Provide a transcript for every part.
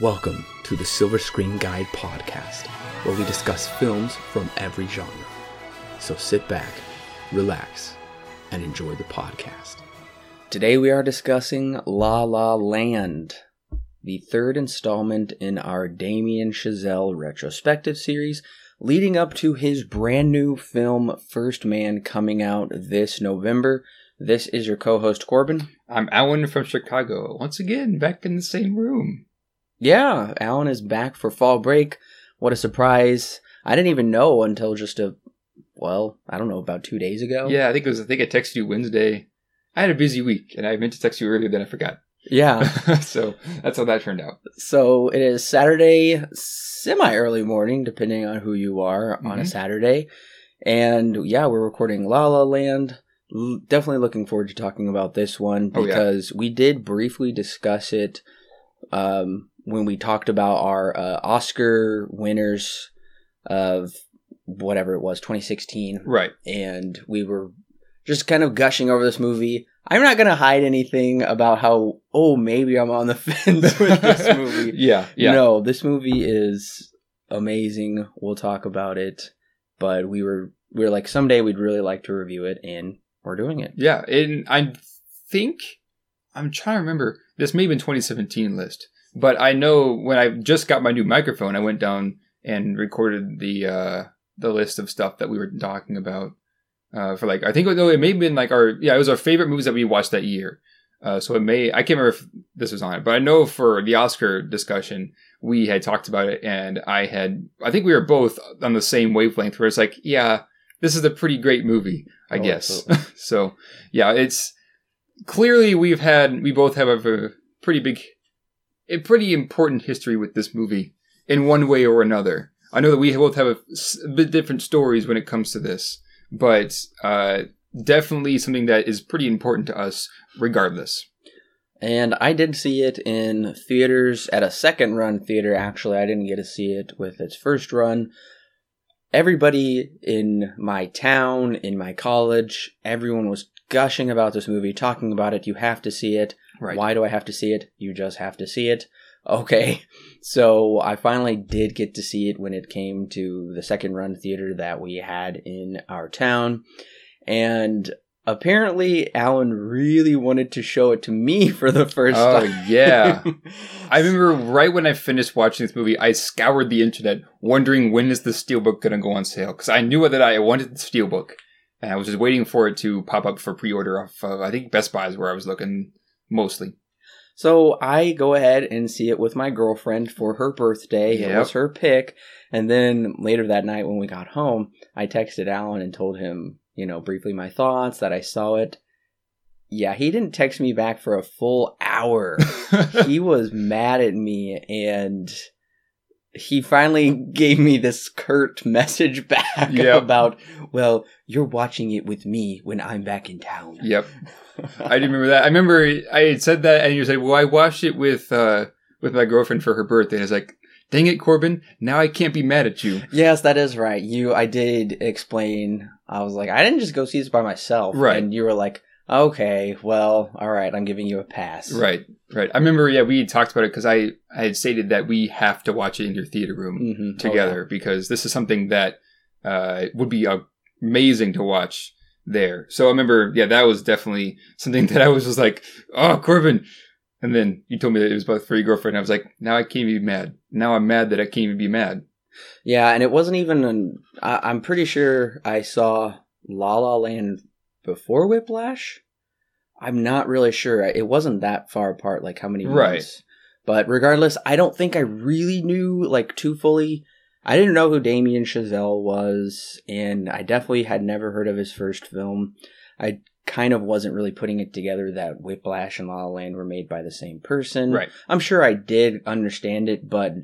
Welcome to the Silver Screen Guide podcast, where we discuss films from every genre. So sit back, relax, and enjoy the podcast. Today we are discussing La La Land, the third installment in our Damien Chazelle retrospective series, leading up to his brand new film First Man coming out this November. This is your co host Corbin. I'm Alan from Chicago. Once again, back in the same room. Yeah, Alan is back for fall break. What a surprise. I didn't even know until just a, well, I don't know, about two days ago. Yeah, I think it was, I think I texted you Wednesday. I had a busy week and I meant to text you earlier, then I forgot. Yeah. so that's how that turned out. So it is Saturday, semi early morning, depending on who you are on a Mhm. Saturday. And yeah, we're recording La La Land. L- Definitely looking forward to talking about this one Oh, yeah. because we did briefly discuss it um, when we talked about our uh, Oscar winners of whatever it was, 2016 Right. and we were just kind of gushing over this movie. I'm not going to hide anything about how, oh, maybe I'm on the fence with this movie. yeah. Yeah. No, this movie is amazing. We'll talk about it, but we were we were like someday we'd really like to review it, and we're doing it. Yeah. And I think, I'm trying to remember, this may have been 2017 list, but I know when I just got my new microphone, I went down and recorded the, uh, the list of stuff that we were talking about. Uh, for like, I think no, it may have been like our, yeah, it was our favorite movies that we watched that year. Uh, so it may, I can't remember if this was on it, but I know for the Oscar discussion, we had talked about it and I had, I think we were both on the same wavelength where it's like, yeah, this is a pretty great movie, I Oh, guess. so yeah, it's clearly we've had, we both have a, pretty big, a pretty important history with this movie in one way or another. I know that we both have a, a bit different stories when it comes to this, but uh, definitely something that is pretty important to us, regardless. And I did see it in theaters at a second run theater. Actually, I didn't get to see it with its first run. Everybody in my town, in my college, everyone was gushing about this movie, talking about it. You have to see it. Right. Why do I have to see it? You just have to see it. Okay. So I finally did get to see it when it came to the second run theater that we had in our town. And apparently Alan really wanted to show it to me for the first Oh, time. yeah. I remember right when I finished watching this movie, I scoured the internet wondering when is the steelbook going to go on sale because I knew that I wanted the steelbook, and I was just waiting for it to pop up for pre-order off of I think Best Buy is where I was looking mostly. So I go ahead and see it with my girlfriend for her birthday. It was her pick. And then later that night when we got home, I texted Alan and told him, you know, briefly my thoughts that I saw it. Yeah, he didn't text me back for a full hour. he was mad at me and he finally gave me this curt message back Yep. about, well, you're watching it with me when I'm back in town. yep, I do remember that. I remember I had said that, and you said, "Well, I watched it with uh, with my girlfriend for her birthday." And I was like, "Dang it, Corbin! Now I can't be mad at you." Yes, that is right. You, I did explain. I was like, I didn't just go see this by myself. Right. And you were like, okay, well, all right, I'm giving you a pass. Right, right. I remember. Yeah, we had talked about it because I I had stated that we have to watch it in your theater room. hmm together because this is something that uh, would be amazing to watch there. So I remember, yeah, that was definitely something that I was just like, oh, Corbin. And then you told me that it was about for your girlfriend. I was like, now I can't even be mad. Now I'm mad that I can't even be mad. Yeah, and it wasn't even. An, I, I'm pretty sure I saw La La Land before Whiplash. I'm not really sure. It wasn't that far apart, like how many Right. But regardless, I don't think I really knew like too fully. I didn't know who Damien Chazelle was, and I definitely had never heard of his first film. I kind of wasn't really putting it together that Whiplash and La La Land were made by the same person. Right. I'm sure I did understand it, but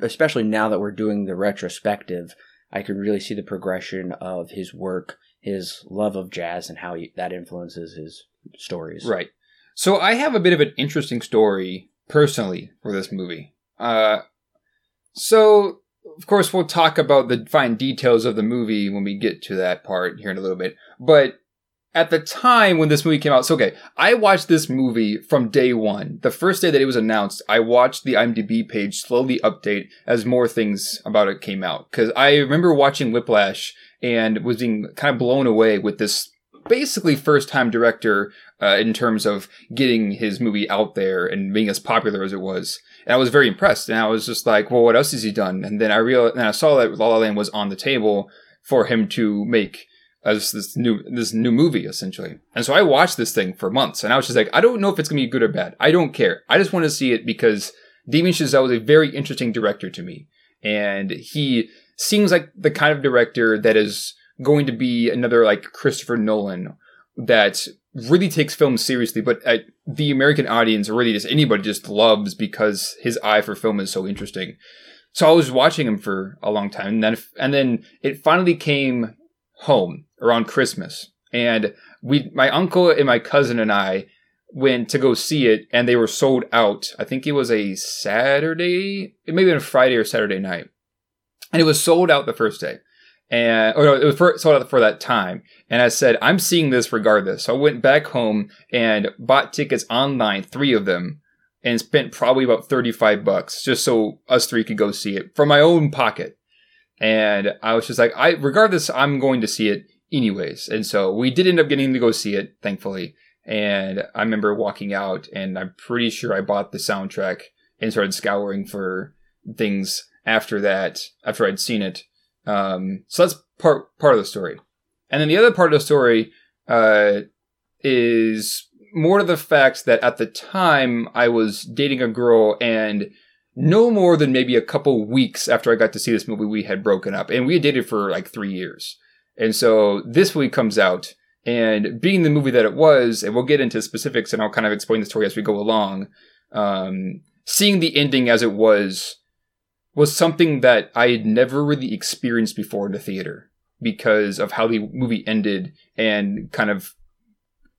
especially now that we're doing the retrospective, I could really see the progression of his work, his love of jazz, and how he, that influences his stories. Right. So I have a bit of an interesting story personally for this movie. Uh, so of course we'll talk about the fine details of the movie when we get to that part here in a little bit. But at the time when this movie came out, so okay, I watched this movie from day one. The first day that it was announced, I watched the IMDb page slowly update as more things about it came out. Cause I remember watching Whiplash and was being kind of blown away with this basically first time director uh, in terms of getting his movie out there and being as popular as it was. And I was very impressed. And I was just like, well, what else has he done? And then I realized, and I saw that La La Land was on the table for him to make as this new this new movie essentially. And so I watched this thing for months, and I was just like, I don't know if it's gonna be good or bad. I don't care. I just want to see it because Damien Chazelle is a very interesting director to me, and he seems like the kind of director that is going to be another like Christopher Nolan that really takes film seriously, but uh, the American audience, or really just anybody, just loves because his eye for film is so interesting. So I was watching him for a long time, and then and then it finally came home around Christmas, and we, my uncle and my cousin and I, went to go see it, and they were sold out. I think it was a Saturday, it may have been a Friday or Saturday night, and it was sold out the first day and or no, it was for, sold out for that time. And I said, I'm seeing this regardless. So I went back home and bought tickets online, three of them, and spent probably about 35 bucks just so us three could go see it from my own pocket. And I was just like, I regardless, I'm going to see it anyways. And so we did end up getting to go see it, thankfully. And I remember walking out, and I'm pretty sure I bought the soundtrack and started scouring for things after that, after I'd seen it. Um, so that's part part of the story, and then the other part of the story uh, is more to the fact that at the time I was dating a girl, and no more than maybe a couple weeks after I got to see this movie, we had broken up, and we had dated for like three years. And so this movie comes out, and being the movie that it was, and we'll get into specifics, and I'll kind of explain the story as we go along. Um, seeing the ending as it was was something that I had never really experienced before in the theater because of how the movie ended and kind of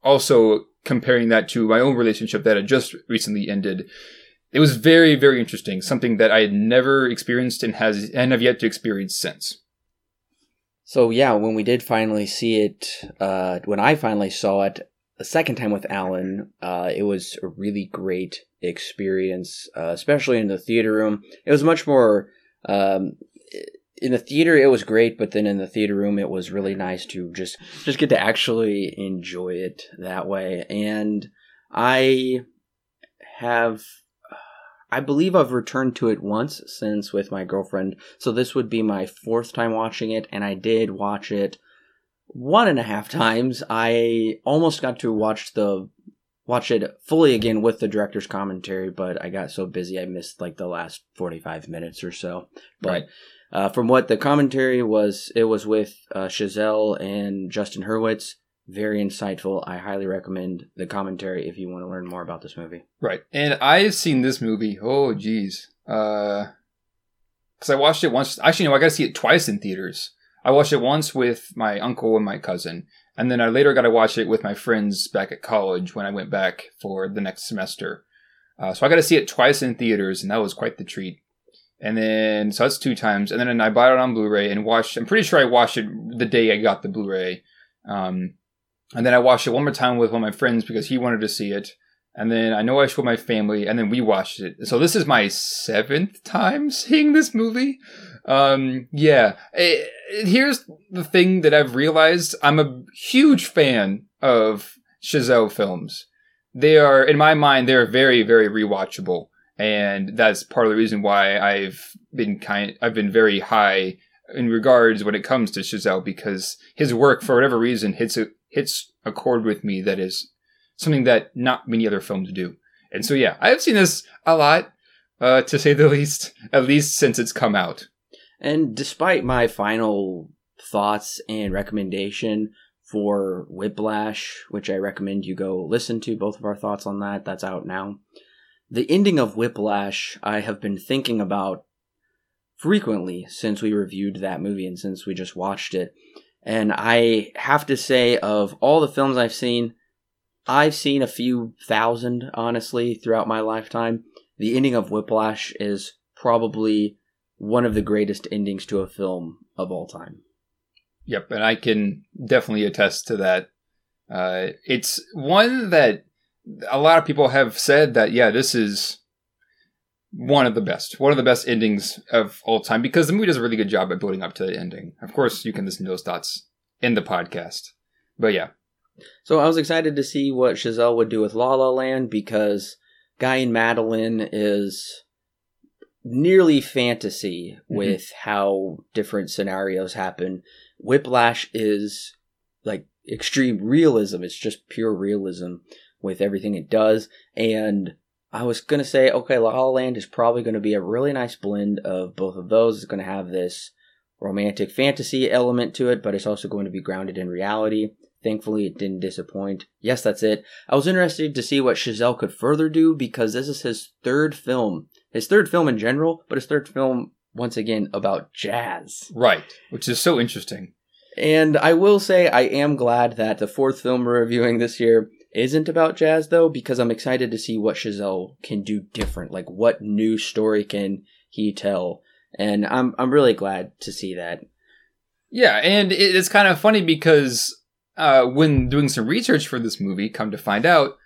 also comparing that to my own relationship that had just recently ended. It was very, very interesting, something that I had never experienced and has and have yet to experience since. So yeah, when we did finally see it, uh, when I finally saw it the second time with Alan, uh, it was a really great experience, uh, especially in the theater room. It was much more. Um, in the theater, it was great, but then in the theater room, it was really nice to just just get to actually enjoy it that way. And I have, I believe I've returned to it once since with my girlfriend. So this would be my fourth time watching it, and I did watch it one and a half times. I almost got to watch the watch it fully again with the director's commentary, but I got so busy I missed like the last 45 minutes or so. But right. uh, from what the commentary was, it was with uh, Chazelle and Justin Hurwitz. Very insightful. I highly recommend the commentary if you want to learn more about this movie. Right. And I've seen this movie. Oh, geez. Because uh, I watched it once. Actually, no, I got to see it twice in theaters. I watched it once with my uncle and my cousin. And then I later got to watch it with my friends back at college when I went back for the next semester. Uh, so I got to see it twice in theaters, and that was quite the treat. And then, so that's two times. And then I bought it on Blu ray and watched, I'm pretty sure I watched it the day I got the Blu ray. Um, and then I watched it one more time with one of my friends because he wanted to see it. And then I know I showed my family, and then we watched it. So this is my seventh time seeing this movie. Um, yeah. It, it, here's the thing that I've realized. I'm a huge fan of Chazelle films. They are, in my mind, they're very, very rewatchable. And that's part of the reason why I've been kind, I've been very high in regards when it comes to Chazelle because his work, for whatever reason, hits a, hits a chord with me that is something that not many other films do. And so, yeah, I've seen this a lot, uh, to say the least, at least since it's come out. And despite my final thoughts and recommendation for Whiplash, which I recommend you go listen to, both of our thoughts on that, that's out now. The ending of Whiplash, I have been thinking about frequently since we reviewed that movie and since we just watched it. And I have to say, of all the films I've seen, I've seen a few thousand, honestly, throughout my lifetime. The ending of Whiplash is probably one of the greatest endings to a film of all time. Yep, and I can definitely attest to that. Uh, it's one that a lot of people have said that yeah, this is one of the best, one of the best endings of all time because the movie does a really good job at building up to the ending. Of course, you can listen to those thoughts in the podcast, but yeah. So I was excited to see what Chazelle would do with La La Land because Guy and Madeline is nearly fantasy Mhm. with how different scenarios happen. Whiplash is like extreme realism. It's just pure realism with everything it does. And I was gonna say, okay, La La Land is probably gonna be a really nice blend of both of those. It's gonna have this romantic fantasy element to it, but it's also going to be grounded in reality. Thankfully, it didn't disappoint. Yes, that's it. I was interested to see what Chazelle could further do because this is his third film. His third film in general, but his third film, once again, about jazz. Right, which is so interesting. And I will say, I am glad that the fourth film we're reviewing this year isn't about jazz, though, because I'm excited to see what Chazelle can do different. Like, what new story can he tell? And I'm I'm really glad to see that. Yeah, and it's kind of funny because uh, when doing some research for this movie, come to find out,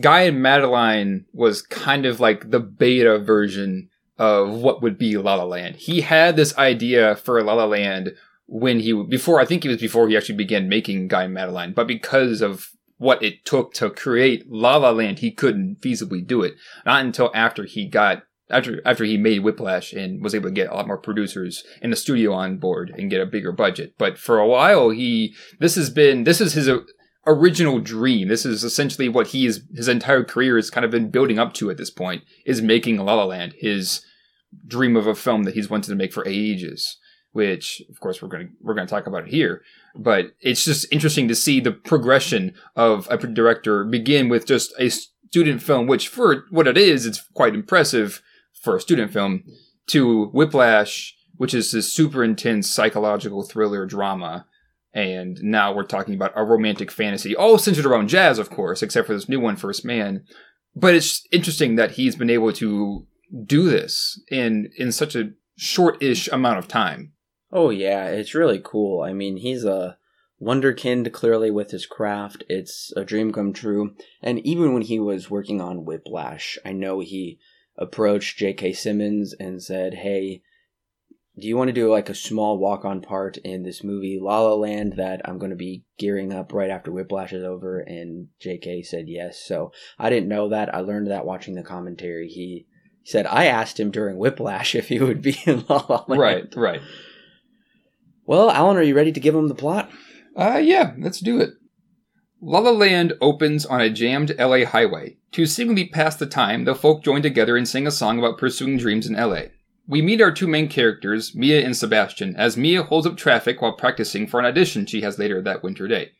Guy and Madeline was kind of like the beta version of what would be La La Land. He had this idea for La La Land when he before I think it was before he actually began making Guy and Madeline, but because of what it took to create La La Land, he couldn't feasibly do it. Not until after he got after after he made Whiplash and was able to get a lot more producers in the studio on board and get a bigger budget. But for a while, he this has been this is his original dream. This is essentially what he is his entire career has kind of been building up to at this point is making La La Land his dream of a film that he's wanted to make for ages. Which, of course, we're gonna we're gonna talk about it here. But it's just interesting to see the progression of a director begin with just a student film, which for what it is, it's quite impressive for a student film, to Whiplash, which is this super intense psychological thriller drama. And now we're talking about a romantic fantasy, all centered around jazz, of course, except for this new one, First Man. But it's interesting that he's been able to do this in in such a short-ish amount of time. Oh yeah, it's really cool. I mean, he's a wunderkind clearly with his craft. It's a dream come true. And even when he was working on Whiplash, I know he approached J.K. Simmons and said, "Hey, do you want to do like a small walk-on part in this movie La La Land that I'm going to be gearing up right after Whiplash is over?" And J.K. said yes. So I didn't know that. I learned that watching the commentary. He he said I asked him during Whiplash if he would be in La La Land. Right, right. Well, Alan, are you ready to give him the plot? Uh, yeah, let's do it. La La Land opens on a jammed LA highway. To seemingly pass the time, the folk join together and sing a song about pursuing dreams in LA. We meet our two main characters, Mia and Sebastian, as Mia holds up traffic while practicing for an audition she has later that winter day.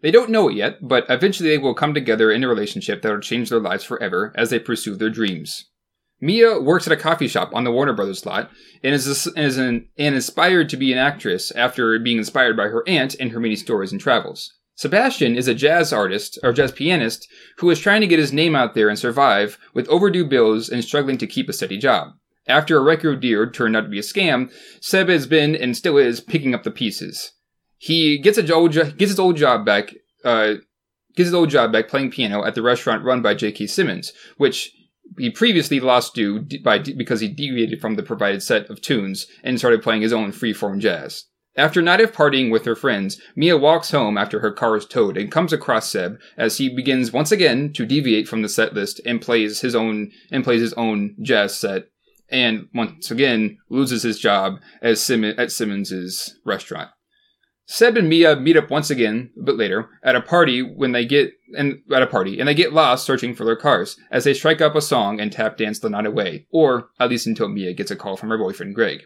They don't know it yet, but eventually they will come together in a relationship that will change their lives forever as they pursue their dreams. Mia works at a coffee shop on the Warner Brothers lot and is, is an, and inspired to be an actress after being inspired by her aunt and her many stories and travels. Sebastian is a jazz artist, or jazz pianist, who is trying to get his name out there and survive with overdue bills and struggling to keep a steady job. After a record deal turned out to be a scam, Seb has been and still is picking up the pieces. He gets a old gets his old job back, uh, gets his old job back playing piano at the restaurant run by J.K. Simmons, which he previously lost to by because he deviated from the provided set of tunes and started playing his own freeform jazz. After a night of partying with her friends, Mia walks home after her car is towed and comes across Seb as he begins once again to deviate from the set list and plays his own and plays his own jazz set, and once again loses his job as Sim- at Simmons's restaurant. Seb and Mia meet up once again a bit later at a party when they get and at a party and they get lost searching for their cars as they strike up a song and tap dance the night away, or at least until Mia gets a call from her boyfriend Greg.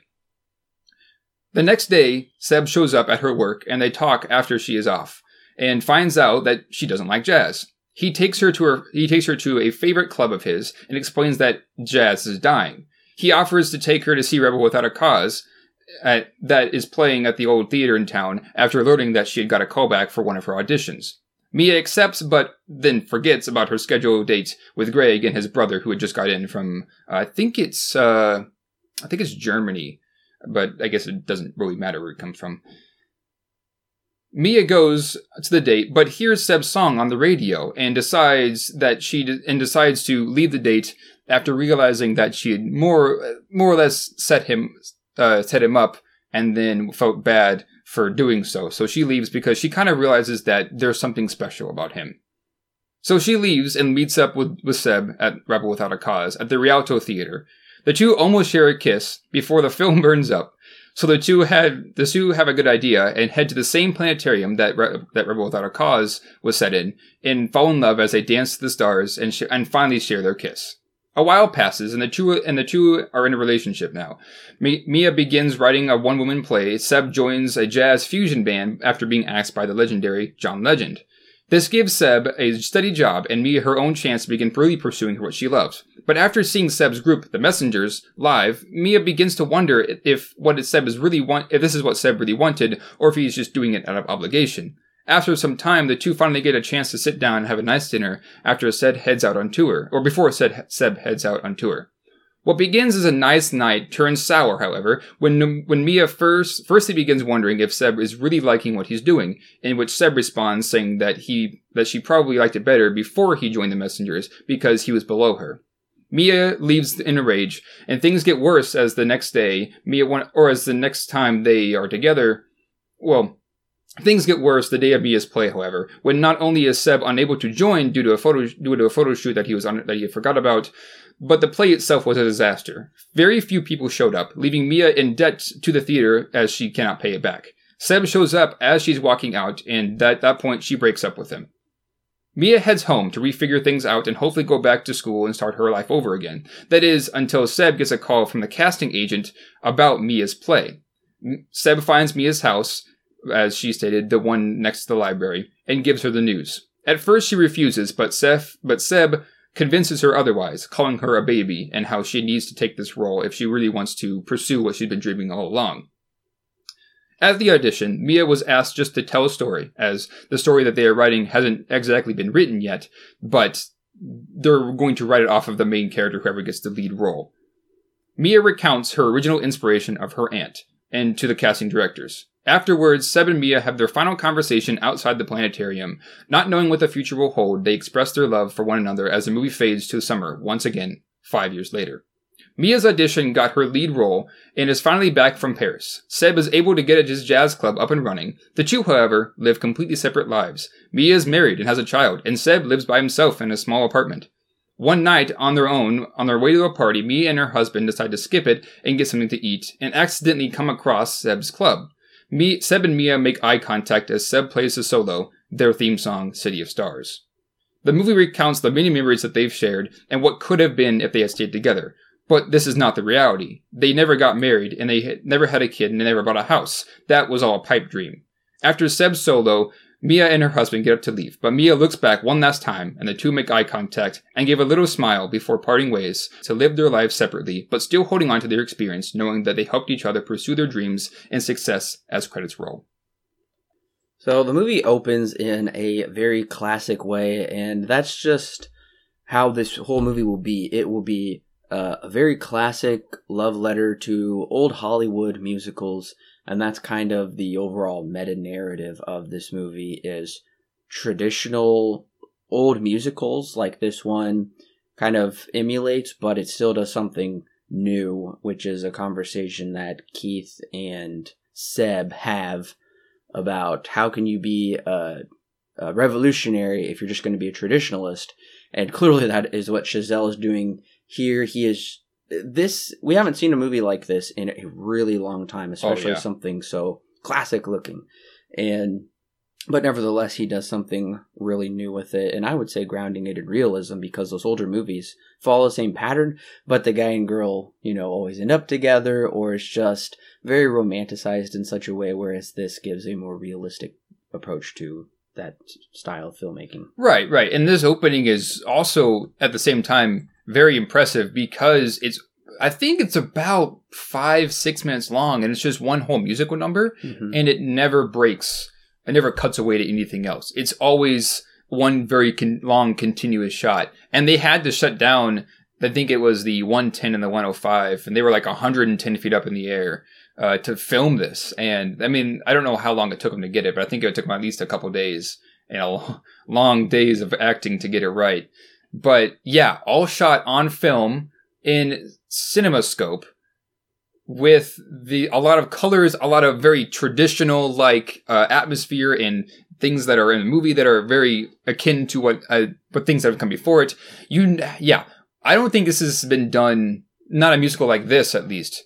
The next day, Seb shows up at her work and they talk after she is off and finds out that she doesn't like jazz. He takes her to her he takes her to a favorite club of his and explains that jazz is dying. He offers to take her to see Rebel Without a Cause at, that is playing at the old theater in town after learning that she had got a callback for one of her auditions. Mia accepts, but then forgets about her scheduled date with Greg and his brother, who had just got in from, uh, I think it's, uh, I think it's Germany, but I guess it doesn't really matter where it comes from. Mia goes to the date, but hears Seb's song on the radio and decides that she d- and decides to leave the date after realizing that she had more more or less set him uh, set him up and then felt bad for doing so. So she leaves because she kind of realizes that there's something special about him. So she leaves and meets up with, with Seb at Rebel Without a Cause at the Rialto Theater. The two almost share a kiss before the film burns up. So the two had the two have a good idea and head to the same planetarium that Re- that Rebel Without a Cause was set in, and fall in love as they dance to the stars and sh- and finally share their kiss. A while passes, and the two and the two are in a relationship now. Mia begins writing a one-woman play. Seb joins a jazz fusion band after being asked by the legendary John Legend. This gives Seb a steady job and Mia her own chance to begin really pursuing what she loves. But after seeing Seb's group, The Messengers, live, Mia begins to wonder if what Seb is really want, if this is what Seb really wanted, or if he's just doing it out of obligation. After some time, the two finally get a chance to sit down and have a nice dinner after Seb heads out on tour, or before Seb heads out on tour. What begins as a nice night turns sour, however, when when Mia first firstly begins wondering if Seb is really liking what he's doing, in which Seb responds saying that he that she probably liked it better before he joined the messengers because he was below her. Mia leaves in a rage, and things get worse as the next day Mia want, or as the next time they are together. Well, Things get worse the day of Mia's play, however, when not only is Seb unable to join due to a photo due to a photo shoot that he was on, that he forgot about, but the play itself was a disaster. Very few people showed up, leaving Mia in debt to the theater as she cannot pay it back. Seb shows up as she's walking out, and at that point she breaks up with him. Mia heads home to refigure things out and hopefully go back to school and start her life over again. That is, until Seb gets a call from the casting agent about Mia's play. Seb finds Mia's house, as she stated, the one next to the library, and gives her the news. At first she refuses, but Seth, but Seb convinces her otherwise, calling her a baby and how she needs to take this role if she really wants to pursue what she's been dreaming all along. At the audition, Mia was asked just to tell a story, as the story that they are writing hasn't exactly been written yet, but they're going to write it off of the main character, whoever gets the lead role. Mia recounts her original inspiration of her aunt, and to the casting directors. Afterwards, Seb and Mia have their final conversation outside the planetarium. Not knowing what the future will hold, they express their love for one another as the movie fades to summer once again, five years later. Mia's audition got her lead role and is finally back from Paris. Seb is able to get his jazz club up and running. The two, however, live completely separate lives. Mia is married and has a child, and Seb lives by himself in a small apartment. One night, on their own, on their way to a party, Mia and her husband decide to skip it and get something to eat, and accidentally come across Seb's club. Me, Seb and Mia make eye contact as Seb plays the solo, their theme song, City of Stars. The movie recounts the many memories that they've shared and what could have been if they had stayed together. But this is not the reality. They never got married, and they never had a kid, and they never bought a house. That was all a pipe dream. After Seb's solo, Mia and her husband get up to leave, but Mia looks back one last time, and the two make eye contact and give a little smile before parting ways to live their lives separately, but still holding on to their experience, knowing that they helped each other pursue their dreams and success as credits roll. So the movie opens in a very classic way, and that's just how this whole movie will be. It will be uh, a very classic love letter to old Hollywood musicals, and that's kind of the overall meta narrative of this movie is traditional old musicals like this one kind of emulates, but it still does something new, which is a conversation that Keith and Seb have about how can you be a, a revolutionary if you're just going to be a traditionalist. And clearly that is what Chazelle is doing here. He is this we haven't seen a movie like this in a really long time, oh, especially yeah. something so classic looking. And but nevertheless he does something really new with it and i would say grounding it in realism because those older movies follow the same pattern but the guy and girl you know always end up together or it's just very romanticized in such a way whereas this gives a more realistic approach to that style of filmmaking Right, right. And this opening is also at the same time very impressive because it's I think it's about five, six minutes long and it's just one whole musical number Mhm. and it never breaks. It never cuts away to anything else. It's always one very con- long, continuous shot. And they had to shut down, I think it was the 110 and the 105, and they were like 110 feet up in the air uh, to film this. And I mean, I don't know how long it took them to get it, but I think it took them at least a couple days and a lo- long days of acting to get it right. But yeah, all shot on film in CinemaScope with the a lot of colors, a lot of very traditional like uh, atmosphere and things that are in the movie that are very akin to what uh, what things that have come before it. You yeah, I don't think this has been done not a musical like this at least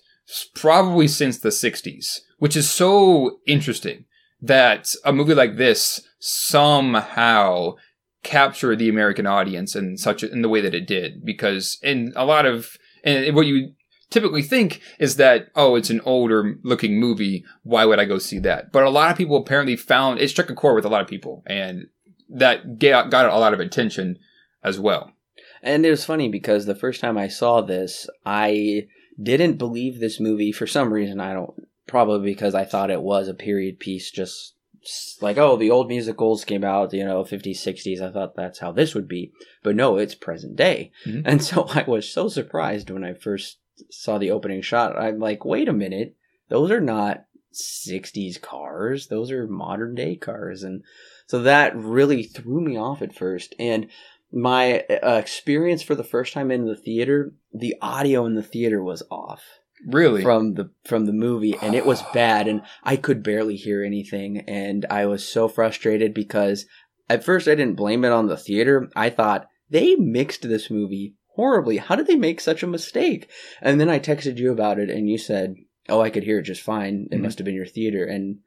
probably since the 60s, which is so interesting that a movie like this somehow captured the American audience in such a, in the way that it did because in a lot of and what you typically think is that oh it's an older looking movie why would I go see that? But a lot of people apparently found it struck a chord with a lot of people and that got, got a lot of attention as well. And it was funny because the first time I saw this I didn't believe this movie for some reason. I don't probably because I thought it was a period piece just like oh the old musicals came out you know 50s 60s i thought that's how this would be. But no it's present day. Mm-hmm. and so i was so surprised when i first saw the opening shot. I'm like wait a minute. Those are not 60s cars. Those are modern day cars. And so that really threw me off at first. And my uh, experience for the first time in the theater the audio in the theater was off really? from the from the movie and it was bad and i could barely hear anything and i was so frustrated because at first i didn't blame it on the theater. I thought they mixed this movie horribly. How did they make such a mistake? And then i texted you about it and you said oh i could hear it just fine. It mm-hmm. must have been your theater. And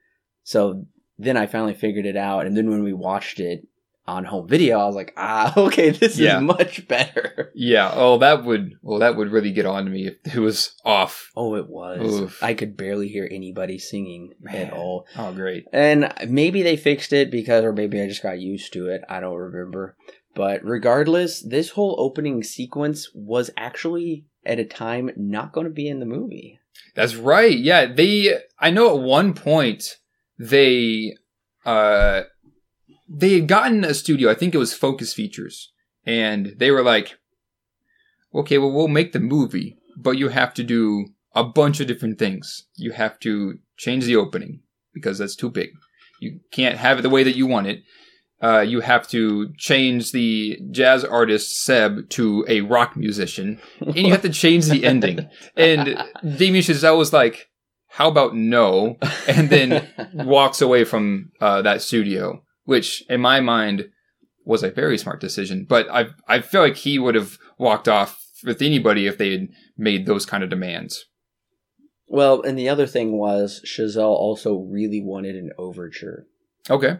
so then i finally figured it out and then when we watched it on home video, I was like, ah, okay, this yeah. is much better. Yeah. Oh, that would well, that would really get on to me if it was off. Oh, it was. Oof. I could barely hear anybody singing Man. at all. Oh, great. And maybe they fixed it because, or maybe I just got used to it. I don't remember. But regardless, this whole opening sequence was actually at a time not going to be in the movie. That's right. Yeah, they. I know at one point they uh they had gotten a studio, I think it was Focus Features, and they were like, okay, well, we'll make the movie, but you have to do a bunch of different things. You have to change the opening because that's too big. You can't have it the way that you want it. Uh, you have to change the jazz artist Seb to a rock musician, and you have to change the ending. And Damien Chazelle was like, "How about no?" And then walks away from uh, that studio which in my mind was a very smart decision. But I I feel like he would have walked off with anybody if they had made those kind of demands. Well, and the other thing was Chazelle also really wanted an overture. Okay.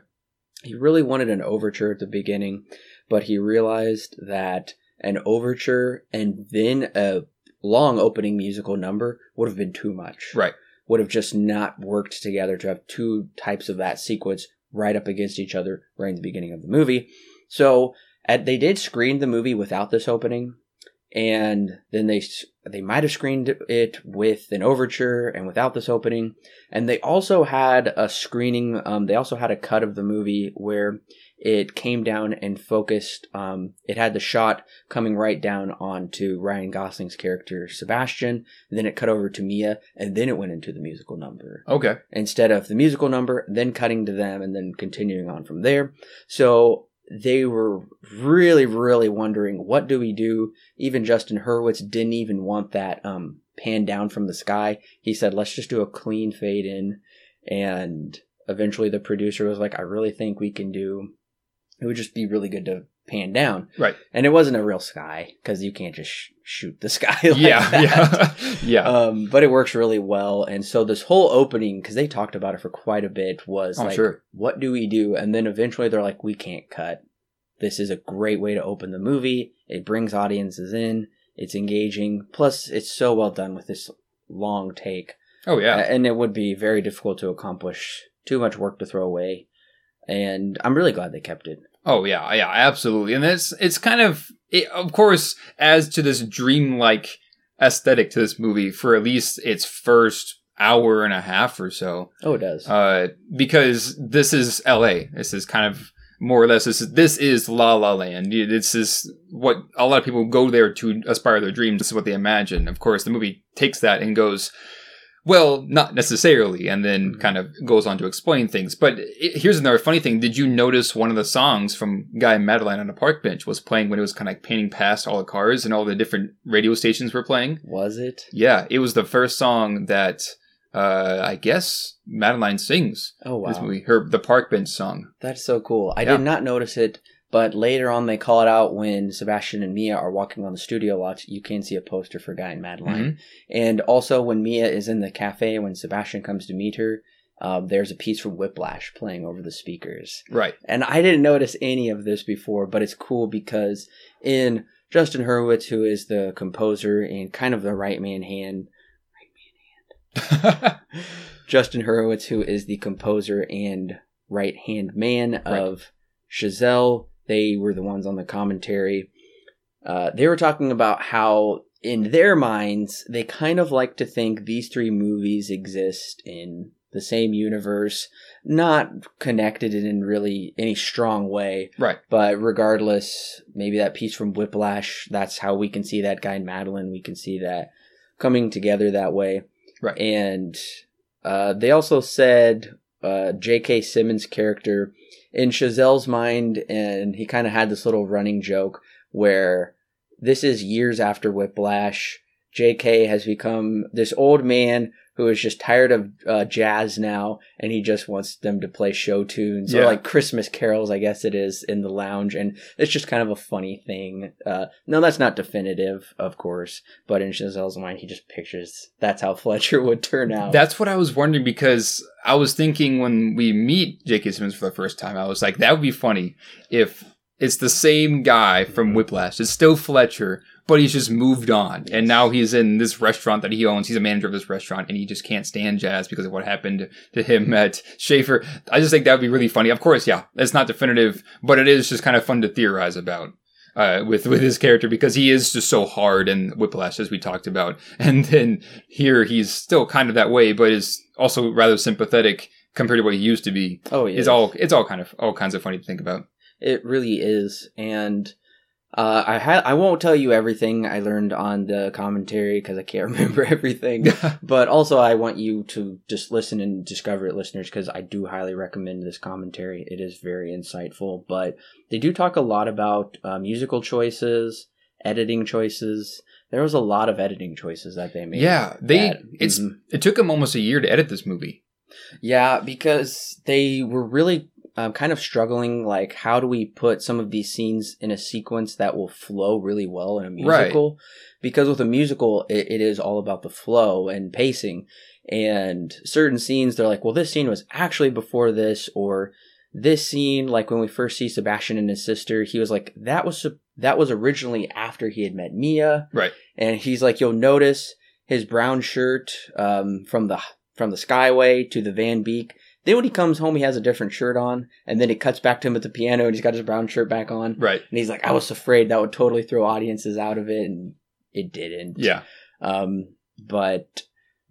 He really wanted an overture at the beginning, but he realized that an overture and then a long opening musical number would have been too much. Right. Would have just not worked together to have two types of that sequence right up against each other right in the beginning of the movie. So at, they did screen the movie without this opening, and then they they might have screened it with an overture and without this opening, and they also had a screening. Um, they also had a cut of the movie where it came down and focused. Um, it had the shot coming right down onto Ryan Gosling's character Sebastian. then it cut over to Mia, and then it went into the musical number. Okay. Instead of the musical number, then cutting to them, and then continuing on from there. So they were really, really wondering what do we do. Even Justin Hurwitz didn't even want that um, pan down from the sky. He said, "Let's just do a clean fade in," and eventually the producer was like, "I really think we can do." It would just be really good to pan down. Right. And it wasn't a real sky because you can't just sh- shoot the sky. Like yeah. That. Yeah. yeah. Um, but it works really well. And so this whole opening, because they talked about it for quite a bit, was oh, like, sure. what do we do? And then eventually they're like, we can't cut. This is a great way to open the movie. It brings audiences in. It's engaging. Plus, it's so well done with this long take. Oh yeah. and it would be very difficult to accomplish. Too much work to throw away and I'm really glad they kept it. Oh yeah, yeah, absolutely. And it's it's kind of it, of course adds to this dreamlike aesthetic to this movie for at least its first hour and a half or so. Oh, it does. Uh, because this is L.A. This is kind of more or less this is, this is La La Land. This is what a lot of people go there to aspire their dreams. This is what they imagine. Of course, the movie takes that and goes Well, not necessarily, and then Mhm. kind of goes on to explain things. But it, here's another funny thing: Did you notice one of the songs from Guy and Madeline on a park bench was playing when it was kind of like painting past all the cars and all the different radio stations were playing? Was it? Yeah, it was the first song that uh, I guess Madeline sings. Oh This wow, movie, her the park bench song. that's so cool. I Yeah. did not notice it, but later on they call it out when Sebastian and Mia are walking on the studio lots. You can see a poster for Guy and Madeline, Mhm. and also when Mia is in the cafe when Sebastian comes to meet her. Um, there's a piece from Whiplash playing over the speakers. Right. And I didn't notice any of this before, but it's cool because in Justin Hurwitz, who is the composer and kind of the right man hand, Justin Hurwitz, who is the composer and right hand man of Chazelle, they were the ones on the commentary. Uh, they were talking about how, in their minds, they kind of like to think these three movies exist in the same universe, not connected in really any strong way. right. But regardless, maybe that piece from Whiplash, that's how we can see that Guy and Madeline. We can see that coming together that way. Right. And uh, they also said uh, J.K. Simmons' character in Chazelle's mind, and he kind of had this little running joke where this is years after Whiplash. J.K. has become this old man who is just tired of uh, jazz now, and he just wants them to play show tunes or like Christmas carols, I guess it is, in the lounge. And it's just kind of a funny thing. Uh, no, that's not definitive, of course, but in Chazelle's mind, he just pictures that's how Fletcher would turn out. That's what I was wondering because I was thinking when we meet J.K. Simmons for the first time, I was like, that would be funny if it's the same guy from Whiplash. It's still Fletcher, but he's just moved on. And now he's in this restaurant that he owns. He's a manager of this restaurant and he just can't stand jazz because of what happened to him at Shaffer. I just think that would be really funny. Of course, yeah, it's not definitive, but it is just kind of fun to theorize about. Uh, with with his character because he is just so hard and Whiplash as we talked about, and then here he's still kind of that way, but is also rather sympathetic compared to what he used to be. oh, yeah. It's all it's all kind of all kinds of funny to think about. It really is, and uh, I ha- I won't tell you everything I learned on the commentary because I can't remember everything. but also, I want you to just listen and discover it, listeners, because I do highly recommend this commentary. It is very insightful. But they do talk a lot about uh, musical choices, editing choices. There was a lot of editing choices that they made. yeah, they that- it's Mhm. it took them almost a year to edit this movie. Yeah, because they were really um, kind of struggling. Like, how do we put some of these scenes in a sequence that will flow really well in a Right. musical? Because with a musical, it, it is all about the flow and pacing. And certain scenes, they're like, well, this scene was actually before this, or this scene, like when we first see Sebastian and his sister, he was like, that was that was originally after he had met Mia, Right. and he's like, you'll notice his brown shirt um, from the from the Skyway to the Van Beek. Then when he comes home, he has a different shirt on, and then it cuts back to him at the piano, and he's got his brown shirt back on, Right. and he's like, I was afraid that would totally throw audiences out of it, and it didn't. Yeah. Um, but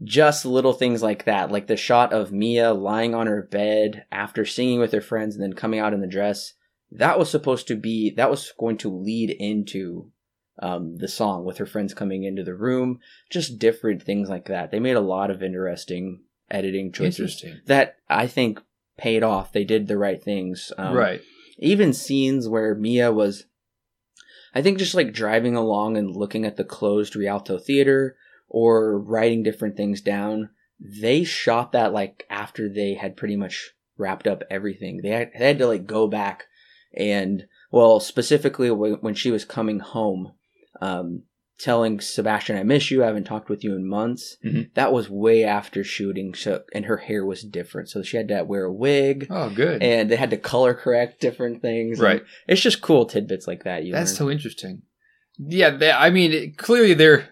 just little things like that, like the shot of Mia lying on her bed after singing with her friends and then coming out in the dress, that was supposed to be, that was going to lead into um, the song with her friends coming into the room. Just different things like that. They made a lot of interesting editing choices that I think paid off. They did the right things. Um, right. even scenes where Mia was, I think, just like driving along and looking at the closed Rialto Theater or writing different things down, they shot that like after they had pretty much wrapped up everything. They had, they had to like go back and, well, specifically when when she was coming home, um, telling Sebastian, I miss you, I haven't talked with you in months. Mhm. That was way after shooting, so, and her hair was different. So she had to wear a wig Oh, good. and they had to color correct different things. Right. It's just cool tidbits like that. You That's learn. so interesting. Yeah, they, I mean, it, clearly, they're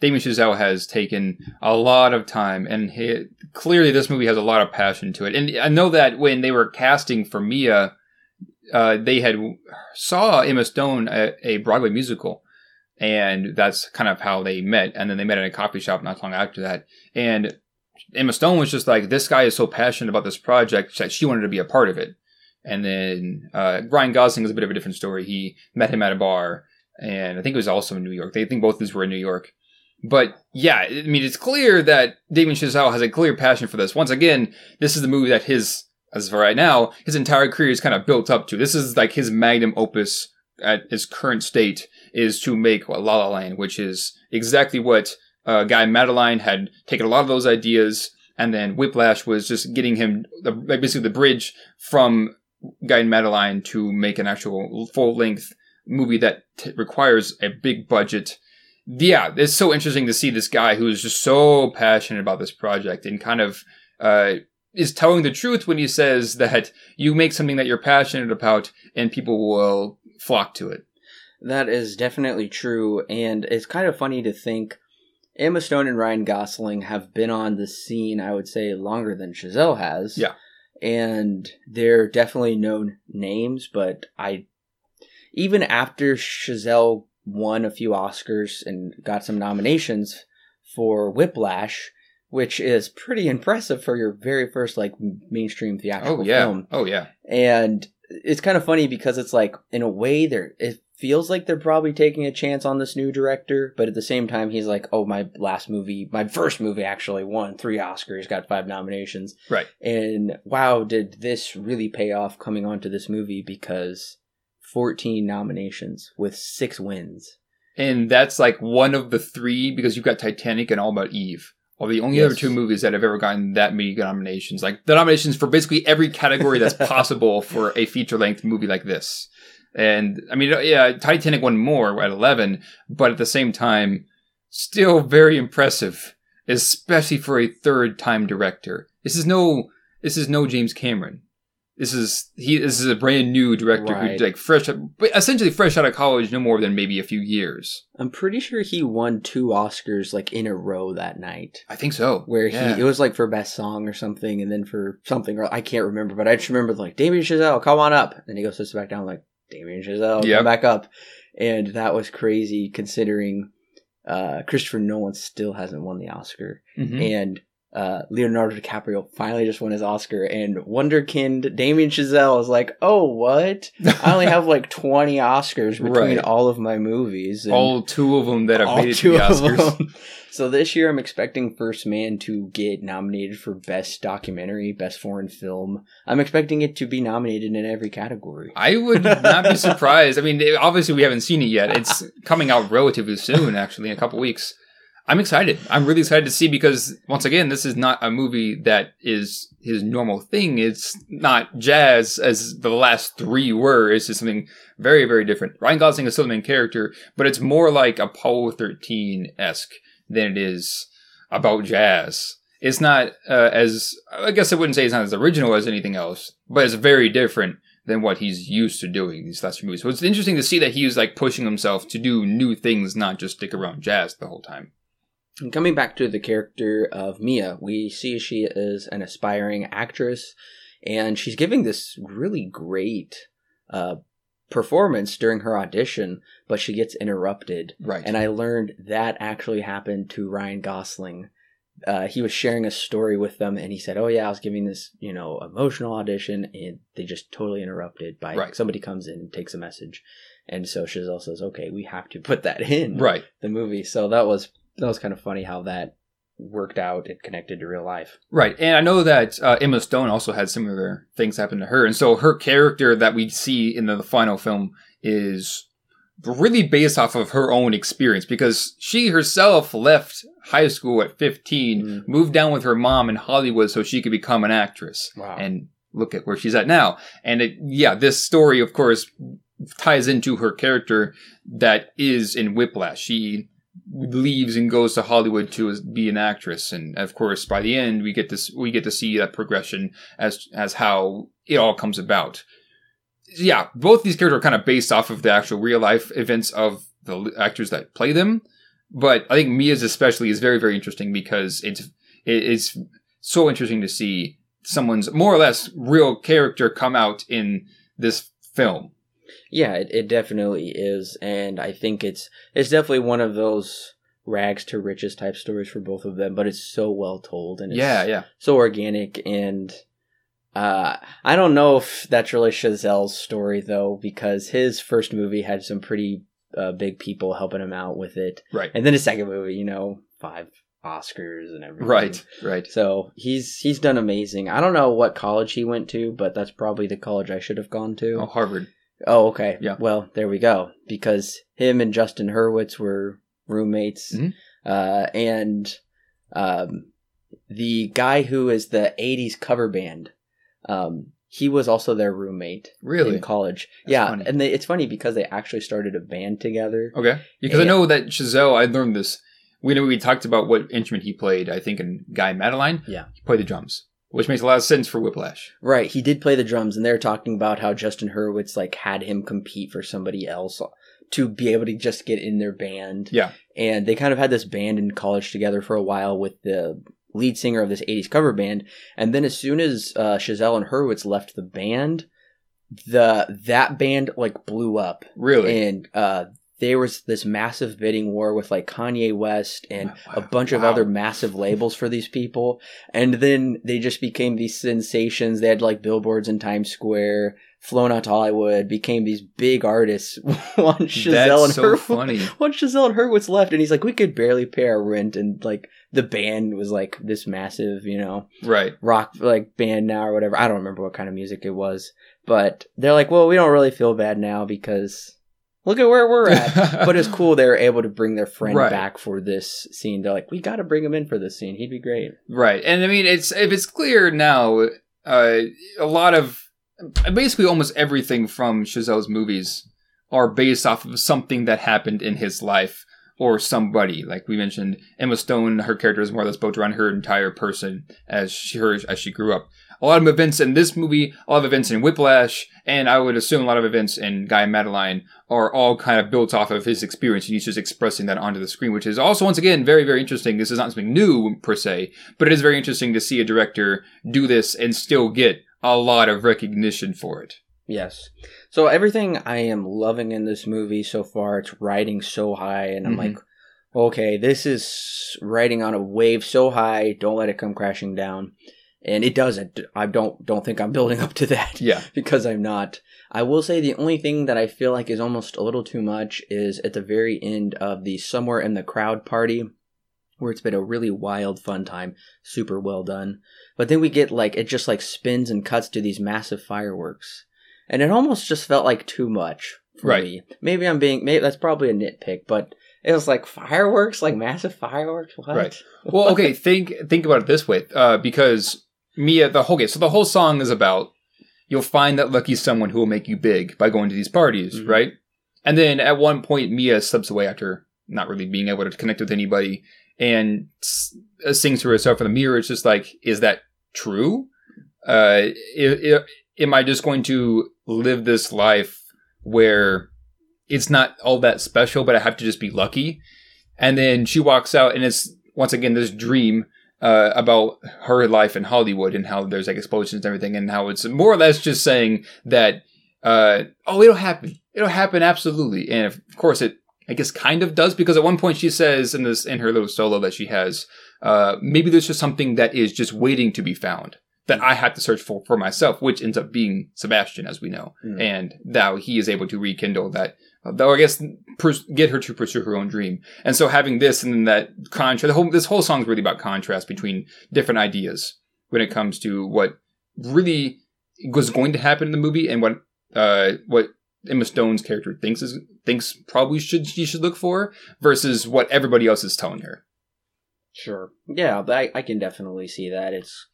Damien Chazelle has taken a lot of time, and he, clearly, this movie has a lot of passion to it. And I know that when they were casting for Mia, uh, they had saw Emma Stone at a Broadway musical, and that's kind of how they met. And then they met at a coffee shop not long after that, and Emma Stone was just like, "This guy is so passionate about this project that she wanted to be a part of it." And then uh, Ryan Gosling is a bit of a different story. He met him at a bar, and I think it was also in New York. They think both of these were in New York, But yeah, I mean, it's clear that Damien Chazelle has a clear passion for this. Once again, this is the movie that his, as of right now, his entire career is kind of built up to. This is like his magnum opus at his current state is to make La La Land, which is exactly what uh, Guy Madeline had taken a lot of those ideas, and then Whiplash was just getting him the, basically the bridge from Guy Madeline to make an actual full length movie that t- requires a big budget. Yeah, it's so interesting to see this guy who is just so passionate about this project and kind of uh, is telling the truth when he says that you make something that you're passionate about and people will flock to it. That is definitely true, and it's kind of funny to think Emma Stone and Ryan Gosling have been on the scene, I would say, longer than Chazelle has. Yeah. And they're definitely known names, but I, even after Chazelle won a few Oscars and got some nominations for Whiplash, which is pretty impressive for your very first like mainstream theatrical Oh yeah. film Oh yeah. and it's kind of funny because it's like in a way they're it feels like they're probably taking a chance on this new director but at the same time he's like oh my last movie my first movie actually won three oscars got five nominations Right. and wow did this really pay off coming onto this movie because 14 nominations with six wins And that's like one of the three because you've got Titanic and All About Eve. Are the only other two movies that have ever gotten that many nominations. Like the nominations for basically every category that's possible for a feature length movie like this. And I mean, uh, yeah, Titanic won more at 11, but at the same time, still very impressive, especially for a third time director. This is no, this is no James Cameron. This is he. This is a brand new director Right. who's like fresh, but essentially fresh out of college, no more than maybe a few years. i'm pretty sure he won two oscars like in a row that night I think so. where Yeah. he it was like for best song or something, and then for something or I can't remember, but I just remember like Damien Chazelle, come on up, and he goes sits back down like Damien Chazelle, Yep. come back up, and that was crazy considering uh, Christopher Nolan still hasn't won the Oscar, Mhm. and uh, Leonardo DiCaprio finally just won his Oscar, and Wunderkind Damien Chazelle is like, oh what? I only have like twenty Oscars between Right. all of my movies, and all two of them that have made it to two the Oscars. So this year, I'm expecting First Man to get nominated for Best Documentary, Best Foreign Film. I'm expecting it to be nominated in every category. I would not be surprised. I mean, obviously we haven't seen it yet. It's coming out relatively soon, actually, in a couple weeks. I'm excited. I'm really excited to see because once again, this is not a movie that is his normal thing. It's not jazz as the last three were. It's just something very, very different. Ryan Gosling is still the main character, but it's more like Apollo 13 esque than it is about jazz. It's not uh, as I guess I wouldn't say it's not as original as anything else, but it's very different than what he's used to doing these last few movies. So it's interesting to see that he's like pushing himself to do new things, not just stick around jazz the whole time. And coming back to the character of Mia, we see she is an aspiring actress, and she's giving this really great uh, performance during her audition, but she gets interrupted. Right. And I learned that actually happened to Ryan Gosling. Uh, he was sharing a story with them, and he said, "Oh yeah, I was giving this, you know, emotional audition, and they just totally interrupted by Right. somebody comes in and takes a message." And so Chazelle says, "Okay, we have to put that in right. the movie." So that was that was kind of funny how that worked out and connected to real life. Right. And I know that uh, Emma Stone also had similar things happen to her. And so her character that we see in the final film is really based off of her own experience because she herself left high school at 15, Mm. moved down with her mom in Hollywood so she could become an actress. Wow. And look at where she's at now. And it, yeah, this story, of course, ties into her character that is in Whiplash. She leaves and goes to Hollywood to be an actress, and of course, by the end, we get this we get to see that progression as as how it all comes about. Yeah, both these characters are kind of based off of the actual real life events of the actors that play them, but I think Mia's especially is very very interesting because it's it's so interesting to see someone's more or less real character come out in this film. Yeah, it, it definitely is, and I think it's it's definitely one of those rags to riches type stories for both of them. But it's so well told and it's Yeah, yeah. so organic, and uh, I don't know if that's really Chazelle's story though, because his first movie had some pretty uh, big people helping him out with it. Right. And then his second movie, you know, five Oscars and everything. Right. Right. So he's he's done amazing. I don't know what college he went to, but that's probably the college I should have gone to. Oh, Harvard. Oh, okay. Yeah. Well, there we go. Because him and Justin Hurwitz were roommates, Mhm. uh, and um, the guy who is the '80s cover band, um, he was also their roommate Really? in college. That's yeah, funny. and they, it's funny because they actually started a band together. Okay. Because I know that Chazelle, I learned this. We know we talked about what instrument he played, I think, in Guy Madeline. Yeah. He played the drums, which makes a lot of sense for Whiplash. Right, he did play the drums, and they're talking about how Justin Hurwitz like had him compete for somebody else to be able to just get in their band. Yeah. and they kind of had this band in college together for a while with the lead singer of this 80s cover band and then as soon as uh, Chazelle and Hurwitz left the band the that band like blew up Really? and uh there was this massive bidding war with like Kanye West and a Wow. bunch of other massive labels for these people. And then they just became these sensations. They had like billboards in Times Square, flown out to Hollywood, became these big artists. Once Chazelle That's and so Hurwitz, funny. once Chazelle and Hurwitz left, and he's like, we could barely pay our rent, and like the band was like this massive, you know, Right. rock like band now or whatever. I don't remember what kind of music it was, but they're like, well, we don't really feel bad now because look at where we're at. but it's cool they were able to bring their friend Right. back for this scene. They're like, we got to bring him in for this scene. He'd be great. Right, and I mean, it's if it's clear now, uh, a lot of basically almost everything from Chazelle's movies are based off of something that happened in his life or somebody. Like we mentioned, Emma Stone, her character is more or less built around her entire person as she her, as she grew up. A lot of events in this movie, a lot of events in Whiplash, and I would assume a lot of events in Guy and Madeline are all kind of built off of his experience, and he's just expressing that onto the screen, which is also once again very, very interesting. This is not something new per se, but it is very interesting to see a director do this and still get a lot of recognition for it. Yes. So everything I am loving in this movie so far, it's riding so high, and I'm Mhm. like, okay, this is riding on a wave so high. Don't let it come crashing down. And it doesn't. I don't don't think I'm building up to that. Yeah. because I'm not. I will say the only thing that I feel like is almost a little too much is at the very end of the Somewhere in the Crowd party, where it's been a really wild, fun time, super well done. But then we get like, it just like spins and cuts to these massive fireworks. And it almost just felt like too much for Right. me. Maybe I'm being, maybe that's probably a nitpick, but it was like fireworks, like massive fireworks. What? Right. Well, okay, think think about it this way, uh, because Mia, the whole okay, so the whole song is about you'll find that lucky someone who will make you big by going to these parties, Mhm. right? And then at one point, Mia slips away after not really being able to connect with anybody and s- uh, sings to herself in the mirror. It's just like, is that true? Uh, i- i- am I just going to live this life where it's not all that special, but I have to just be lucky? And then she walks out, and it's once again this dream uh, about her life in Hollywood and how there's like explosions and everything, and how it's more or less just saying that, uh, oh, it'll happen, it'll happen absolutely, and of course it, I guess, kind of does because at one point she says in this in her little solo that she has, uh, maybe there's just something that is just waiting to be found that I have to search for for myself, which ends up being Sebastian, as we know, Mm. and now he is able to rekindle that though I guess get her to pursue her own dream. And so having this and then that contrast, the whole this whole song is really about contrast between different ideas when it comes to what really was going to happen in the movie and what uh what Emma Stone's character thinks is thinks probably should she should look for versus what everybody else is telling her. Sure. Yeah, I, I can definitely see that. It's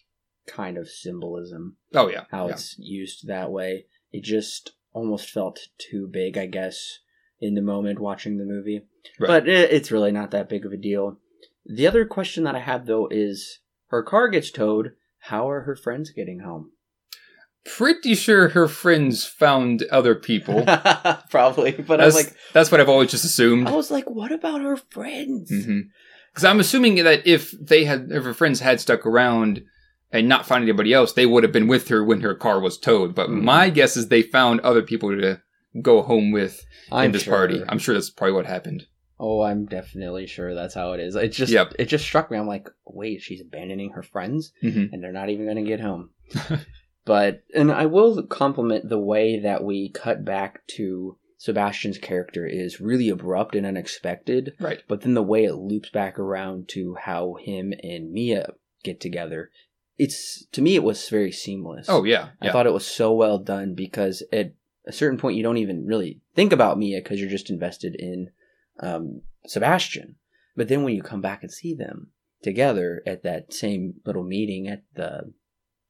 kind of symbolism. Oh yeah, how yeah. it's used that way. It just almost felt too big, I guess, in the moment watching the movie. Right. But it, it's really not that big of a deal. The other question that I have though is her car gets towed. How are her friends getting home? pretty sure her friends found other people. Probably, but I was That's, like, that's what I've always just assumed. I was like, what about her friends? Because I'm assuming that if they had, if her friends had stuck around and not found anybody else, they would have been with her when her car was towed. But Mhm. my guess is they found other people to go home with I'm in this sure. party. I'm sure that's probably what happened. Oh, I'm definitely sure that's how it is. It just, Yep. it just struck me. I'm like, wait, she's abandoning her friends. hmm and they're not even going to get home. but and I will compliment the way that we cut back to Sebastian's character is really abrupt and unexpected, Right. but then the way it loops back around to how him and Mia get together, it's to me it was very seamless. Oh yeah. I thought it was so well done because at a certain point you don't even really think about Mia because you're just invested in um, Sebastian. But then when you come back and see them together at that same little meeting at the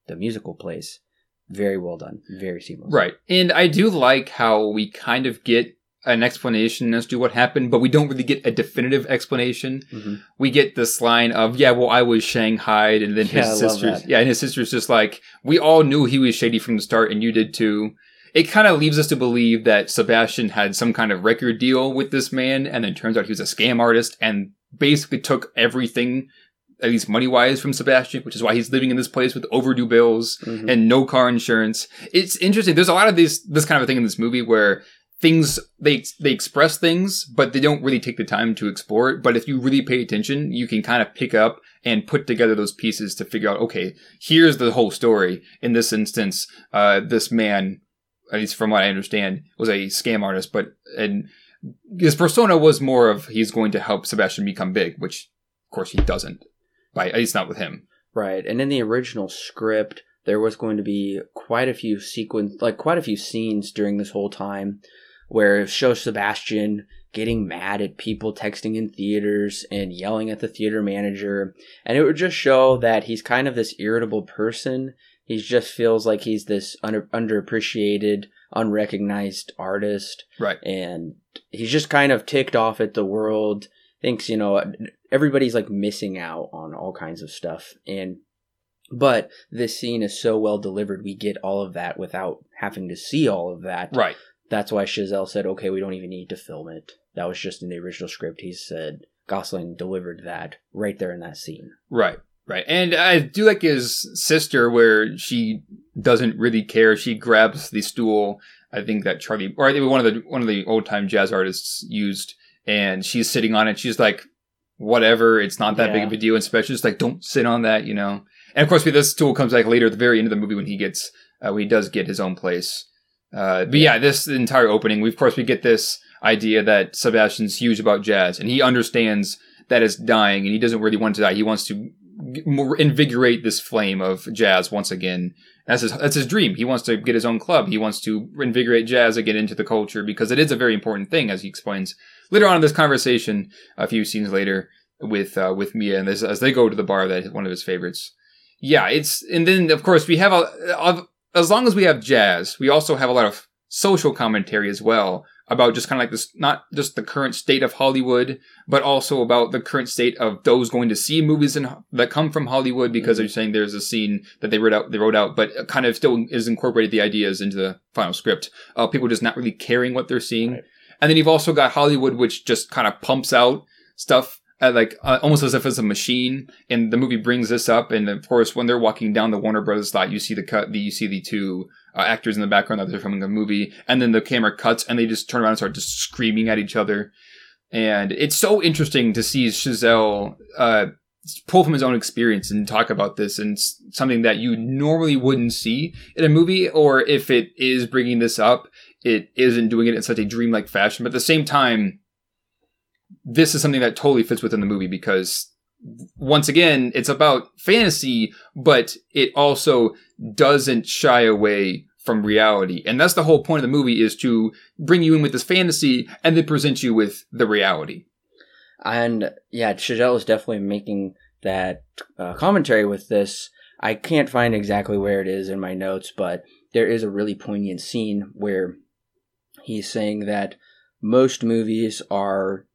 the musical place, very well done, very seamless. Right. And I do like how we kind of get an explanation as to what happened, but we don't really get a definitive explanation. Mhm. We get this line of, yeah, well, I was shanghaied, and then his sister's, yeah, and his sister's just like, we all knew he was shady from the start, and you did too. It kind of leaves us to believe that Sebastian had some kind of record deal with this man, and then turns out he was a scam artist and basically took everything, at least money wise, from Sebastian, which is why he's living in this place with overdue bills Mhm. and no car insurance. It's interesting. There's a lot of this this kind of a thing in this movie where things they they express things, but they don't really take the time to explore it. But if you really pay attention, you can kind of pick up and put together those pieces to figure out, okay, here's the whole story. In this instance, uh, this man, at least from what I understand, was a scam artist, but and his persona was more of he's going to help Sebastian become big, which of course he doesn't. By at least not with him. Right. And in the original script, there was going to be quite a few sequence, like quite a few scenes during this whole time where it shows Sebastian getting mad at people texting in theaters and yelling at the theater manager. And it would just show that he's kind of this irritable person. He just feels like he's this under, underappreciated, unrecognized artist. Right. And he's just kind of ticked off at the world, thinks, you know, everybody's like missing out on all kinds of stuff. And, but this scene is so well delivered, we get all of that without having to see all of that. Right. That's why Chazelle said, okay, we don't even need to film it. That was just in the original script. He said Gosling delivered that right there in that scene. Right, right. And I do like his sister where she doesn't really care. She grabs the stool. I think that Charlie or I think one of the one of the old time jazz artists used and she's sitting on it. She's like, whatever, it's not that big of a deal. And Sebastian's just like, don't sit on that, you know. And of course, this stool comes back later at the very end of the movie when he gets uh, when he does get his own place. Uh, but yeah, this entire opening, we of course we get this idea that Sebastian's huge about jazz and he understands that it's dying and he doesn't really want to die. He wants to invigorate this flame of jazz once again. That's his, that's his dream. He wants to get his own club. He wants to invigorate jazz again into the culture because it is a very important thing, as he explains later on in this conversation, a few scenes later with, uh, with Mia and this, as they go to the bar that one of his favorites. Yeah, it's, and then of course we have a, of as long as we have jazz, we also have a lot of social commentary as well about just kind of like this, not just the current state of Hollywood, but also about the current state of those going to see movies in, that come from Hollywood because they're saying there's a scene that they wrote out, they wrote out, but kind of still is incorporated the ideas into the final script. Uh, people just not really caring what they're seeing. Right. And then you've also got Hollywood, which just kind of pumps out stuff like uh, almost as if it's a machine. And the movie brings this up. And of course, when they're walking down the Warner Brothers lot, you see the cut, the, you see the two uh, actors in the background that they're filming a movie. And then the camera cuts and they just turn around and start just screaming at each other. And it's so interesting to see Chazelle, uh, pull from his own experience and talk about this and something that you normally wouldn't see in a movie, or if it is bringing this up, it isn't doing it in such a dreamlike fashion. But at the same time, this is something that totally fits within the movie because once again, it's about fantasy, but it also doesn't shy away from reality. And that's the whole point of the movie is to bring you in with this fantasy and then present you with the reality. And yeah, Chazelle is definitely making that uh, commentary with this. I can't find exactly where it is in my notes, but there is a really poignant scene where he's saying that most movies are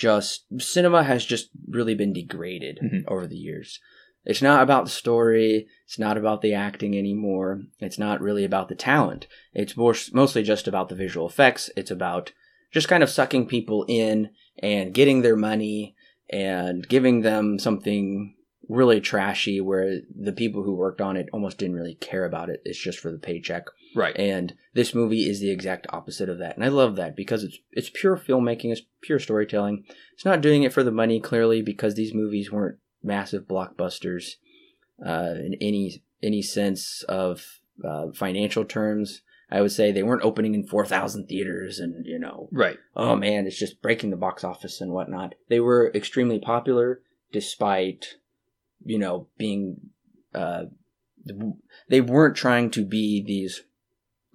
just cinema has just really been degraded Mhm. over the years. It's not about the story. It's not about the acting anymore. It's not really about the talent. It's more, mostly just about the visual effects. It's about just kind of sucking people in and getting their money and giving them something really trashy where the people who worked on it almost didn't really care about it. It's just for the paycheck. Right. And this movie is the exact opposite of that. And I love that because it's it's pure filmmaking, it's pure storytelling. It's not doing it for the money clearly because these movies weren't massive blockbusters uh, in any any sense of uh, financial terms. I would say they weren't opening in 4,000 theaters and, you know, Right. oh man, it's just breaking the box office and whatnot. They were extremely popular despite, you know, being, uh, they weren't trying to be these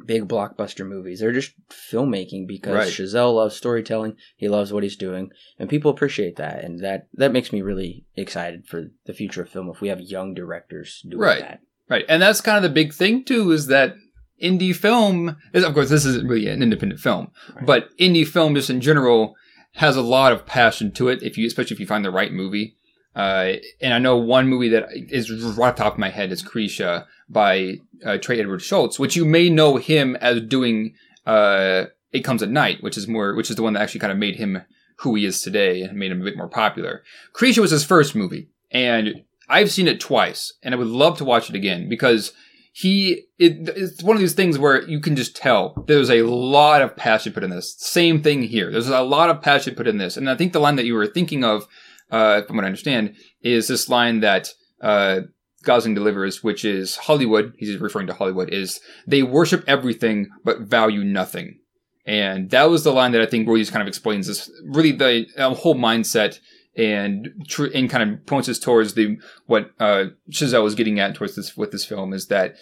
big blockbuster movies. They're just filmmaking because Right. Chazelle loves storytelling. He loves what he's doing, and people appreciate that. And that that makes me really excited for the future of film if we have young directors doing Right. that. Right. And that's kind of the big thing too is that indie film is of course this isn't really an independent film, Right. but indie film just in general has a lot of passion to it if you especially if you find the right movie. Uh, and I know one movie that is right off top of my head is Krisha by uh, Trey Edward Shults, which you may know him as doing uh, It Comes at Night, which is more which is the one that actually kind of made him who he is today and made him a bit more popular. Krisha was his first movie, and I've seen it twice, and I would love to watch it again because he it, it's one of these things where you can just tell there's a lot of passion put in this. Same thing here. There's a lot of passion put in this, and I think the line that you were thinking of, uh, from what I understand, is this line that uh, Gosling delivers, which is Hollywood. He's referring to Hollywood. Is they worship everything but value nothing. And that was the line that I think really just kind of explains this, really the uh, whole mindset and tr- and kind of points us towards the what uh, Chazelle was getting at towards this with this film is that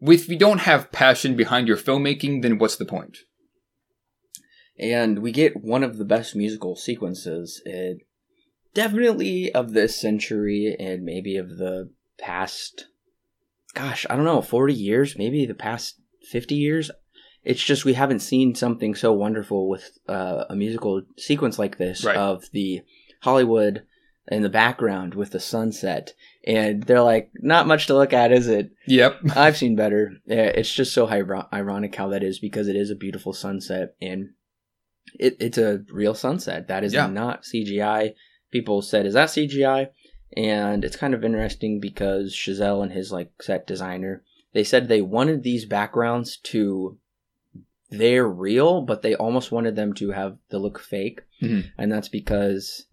if you don't have passion behind your filmmaking, then what's the point? And we get one of the best musical sequences, it, definitely of this century and maybe of the past, gosh, I don't know, 40 years, maybe the past 50 years. It's just we haven't seen something so wonderful with uh, a musical sequence like this Right. of the Hollywood in the background with the sunset. And they're like, not much to look at, is it? Yep. I've seen better. It's just so ironic how that is because it is a beautiful sunset and it, it's a real sunset. That is Yeah. not CGI. People said, "Is that CGI?" And it's kind of interesting because Chazelle and his like set designer, they said they wanted these backgrounds to they're real, but they almost wanted them to have the look fake, Mhm. and that's because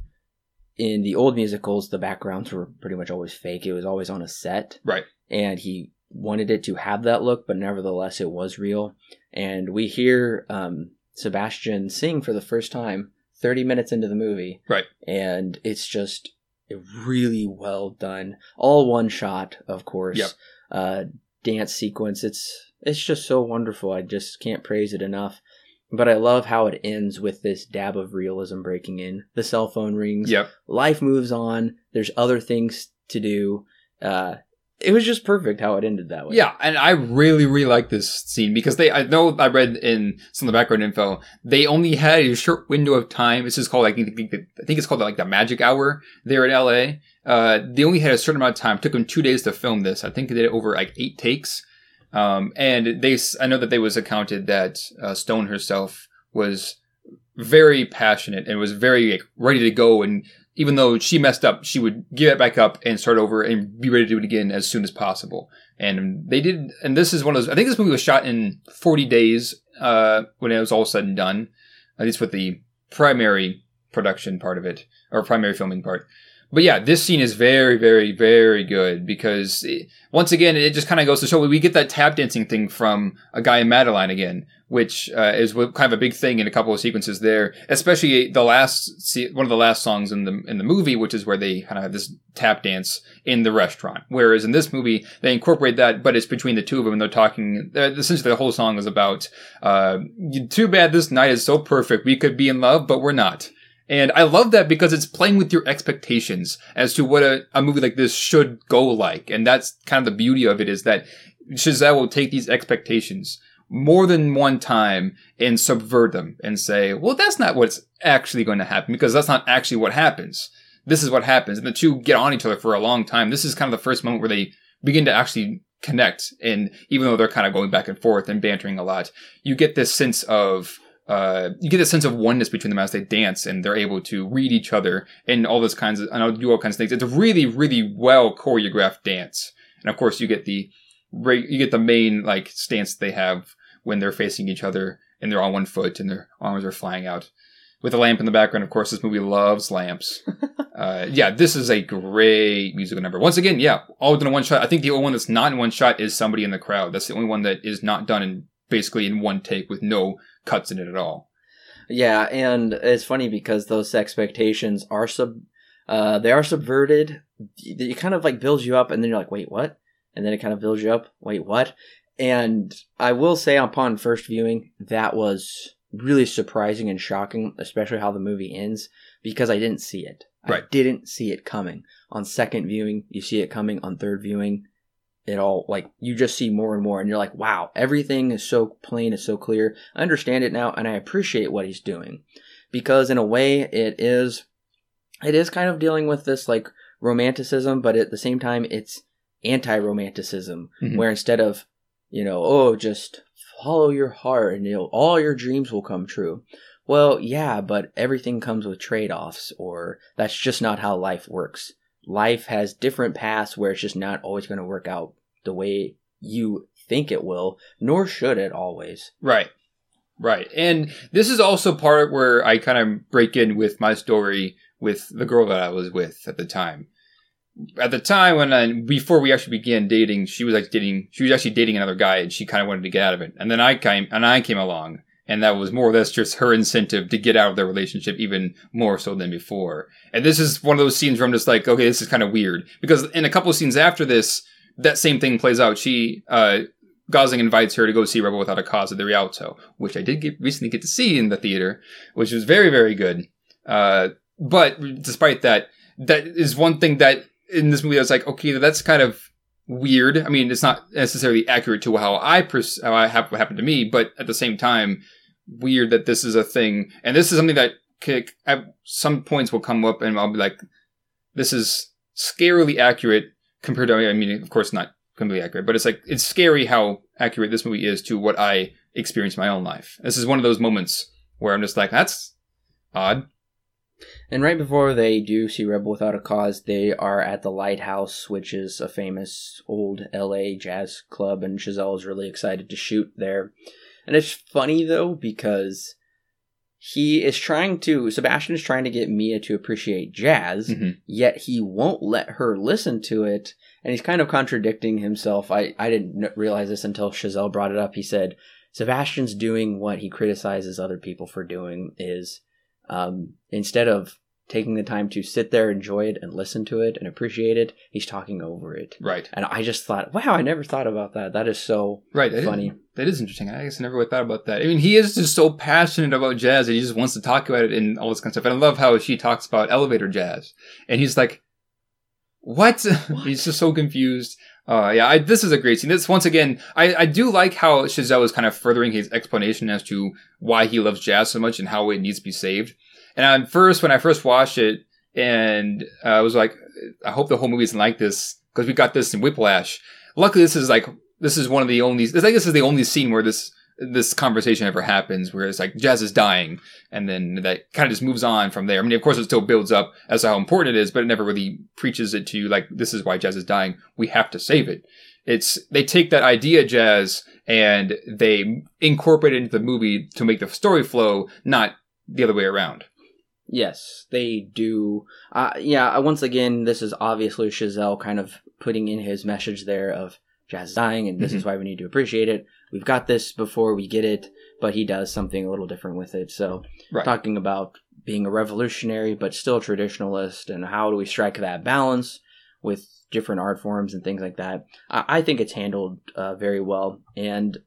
in the old musicals the backgrounds were pretty much always fake. It was always on a set, Right. and he wanted it to have that look, but nevertheless it was real. And we hear um, Sebastian sing for the first time 30 minutes into the movie. Right. And it's just really well done. All one shot, of course. Yep. Uh, dance sequence. It's it's just so wonderful. I just can't praise it enough. But I love how it ends with this dab of realism breaking in. The cell phone rings Yep. life moves on. There's other things to do. Uh, it was just perfect how it ended that way. Yeah, and I really, really like this scene because they, I know I read in some of the background info, they only had a short window of time. This is called I think I think it's called like the magic hour there in LA. Uh, they only had a certain amount of time. It took them two days to film this. I think they did it over like eight takes. Um, and they I know that they was accounted that, uh, Stone herself was very passionate and was very like, ready to go. And even though she messed up, she would give it back up and start over and be ready to do it again as soon as possible. And they did, and this is one of those, I think this movie was shot in 40 days, uh, when it was all said and done, at least with the primary production part of it, or primary filming part. But yeah, this scene is very, very, very good because it, once again, it just kind of goes to show we get that tap dancing thing from a Guy and Madeline again, which uh, is kind of a big thing in a couple of sequences there, especially the last, one of the last songs in the in the movie, which is where they kind of have this tap dance in the restaurant. Whereas in this movie, they incorporate that, but it's between the two of them, and they're talking. Uh, essentially, the whole song is about, uh, "Too bad this night is so perfect. We could be in love, but we're not." And I love that because it's playing with your expectations as to what a, a movie like this should go like. And that's kind of the beauty of it is that Chazelle will take these expectations more than one time and subvert them and say, well, that's not what's actually going to happen because that's not actually what happens. This is what happens. And the two get on each other for a long time. This is kind of the first moment where they begin to actually connect. And even though they're kind of going back and forth and bantering a lot, you get this sense of, uh, you get a sense of oneness between them as they dance and they're able to read each other and all those kinds of, and do all kinds of things. It's a really, really well choreographed dance. And of course you get the, you get the main like stance they have when they're facing each other and they're on one foot and their arms are flying out. With a lamp in the background, of course, this movie loves lamps. uh, yeah, this is a great musical number. Once again, yeah, all done in one shot. I think the only one that's not in one shot is somebody in the crowd. That's the only one that is not done in basically in one take with no cuts in it at all. Yeah, and it's funny because those expectations are sub, uh, they are subverted. It kind of like builds you up, and then you're like, wait, what? And then it kind of builds you up. Wait, what? And I will say, upon first viewing, that was really surprising and shocking, especially how the movie ends, because I didn't see it. Right. I didn't see it coming. On second viewing, you see it coming. On third viewing, it all like you just see more and more, and you're like, wow, everything is so plain, it's so clear. I understand it now, and I appreciate what he's doing, because in a way, it is, it is kind of dealing with this like romanticism, but at the same time, it's anti-romanticism, Mhm. where instead of you know, oh, just follow your heart and you know, all your dreams will come true. Well, yeah, but everything comes with trade offs, or that's just not how life works. Life has different paths where it's just not always going to work out the way you think it will, nor should it always. Right. Right. And this is also part where I kind of break in with my story with the girl that I was with at the time. At the time when I, before we actually began dating, she was like dating, she was actually dating another guy and she kind of wanted to get out of it. And then I came, and I came along and that was more or less just her incentive to get out of their relationship even more so than before. And this is one of those scenes where I'm just like, okay, this is kind of weird because in a couple of scenes after this, that same thing plays out. She, uh, Gosling invites her to go see Rebel Without a Cause at the Rialto, which I did get, recently get to see in the theater, which was very, very good. Uh, but despite that, that is one thing that in this movie I was like, okay, that's kind of weird. I mean, it's not necessarily accurate to how I pers- how I have what happened to me, but at the same time, weird that this is a thing. And this is something that c- at some points will come up, and I'll be like, this is scarily accurate compared to. I mean, of course, not completely accurate, but it's like it's scary how accurate this movie is to what I experienced in my own life. This is one of those moments where I'm just like, that's odd. And right before they do see Rebel Without a Cause, they are at the Lighthouse, which is a famous old LA jazz club, and Chazelle is really excited to shoot there. And it's funny though, because he is trying to, Sebastian is trying to get Mia to appreciate jazz, Mhm. yet he won't let her listen to it. And he's kind of contradicting himself. I, I didn't realize this until Chazelle brought it up. He said, Sebastian's doing what he criticizes other people for doing is um, instead of taking the time to sit there, enjoy it, and listen to it and appreciate it, he's talking over it. Right. And I just thought, wow, I never thought about that. That is so Right. That is- funny. that is interesting. I guess I never really thought about that. I mean, he is just so passionate about jazz that he just wants to talk about it and all this kind of stuff. And I love how she talks about elevator jazz. And he's like, what? he's just so confused. Uh, yeah, I, this is a great scene. This, once again, I, I do like how Chazelle is kind of furthering his explanation as to why he loves jazz so much and how it needs to be saved. And at first, when I first watched it, and uh, I was like, I hope the whole movie isn't like this because we got this in Whiplash. Luckily, this is like this is one of the only. I think this is the only scene where this this conversation ever happens, where it's like jazz is dying, and then that kind of just moves on from there. I mean, of course, it still builds up as to how important it is, but it never really preaches it to you like this is why jazz is dying. We have to save it. It's they take that idea jazz and they incorporate it into the movie to make the story flow, not the other way around. Yes, they do. Uh, yeah, uh, once again, this is obviously Chazelle kind of putting in his message there of jazz dying, and this is why we need to appreciate it. We've got this before we get it, but he does something a little different with it. So, Right. talking about being a revolutionary but still traditionalist, and how do we strike that balance with different art forms and things like that. I, I think it's handled uh, very well, and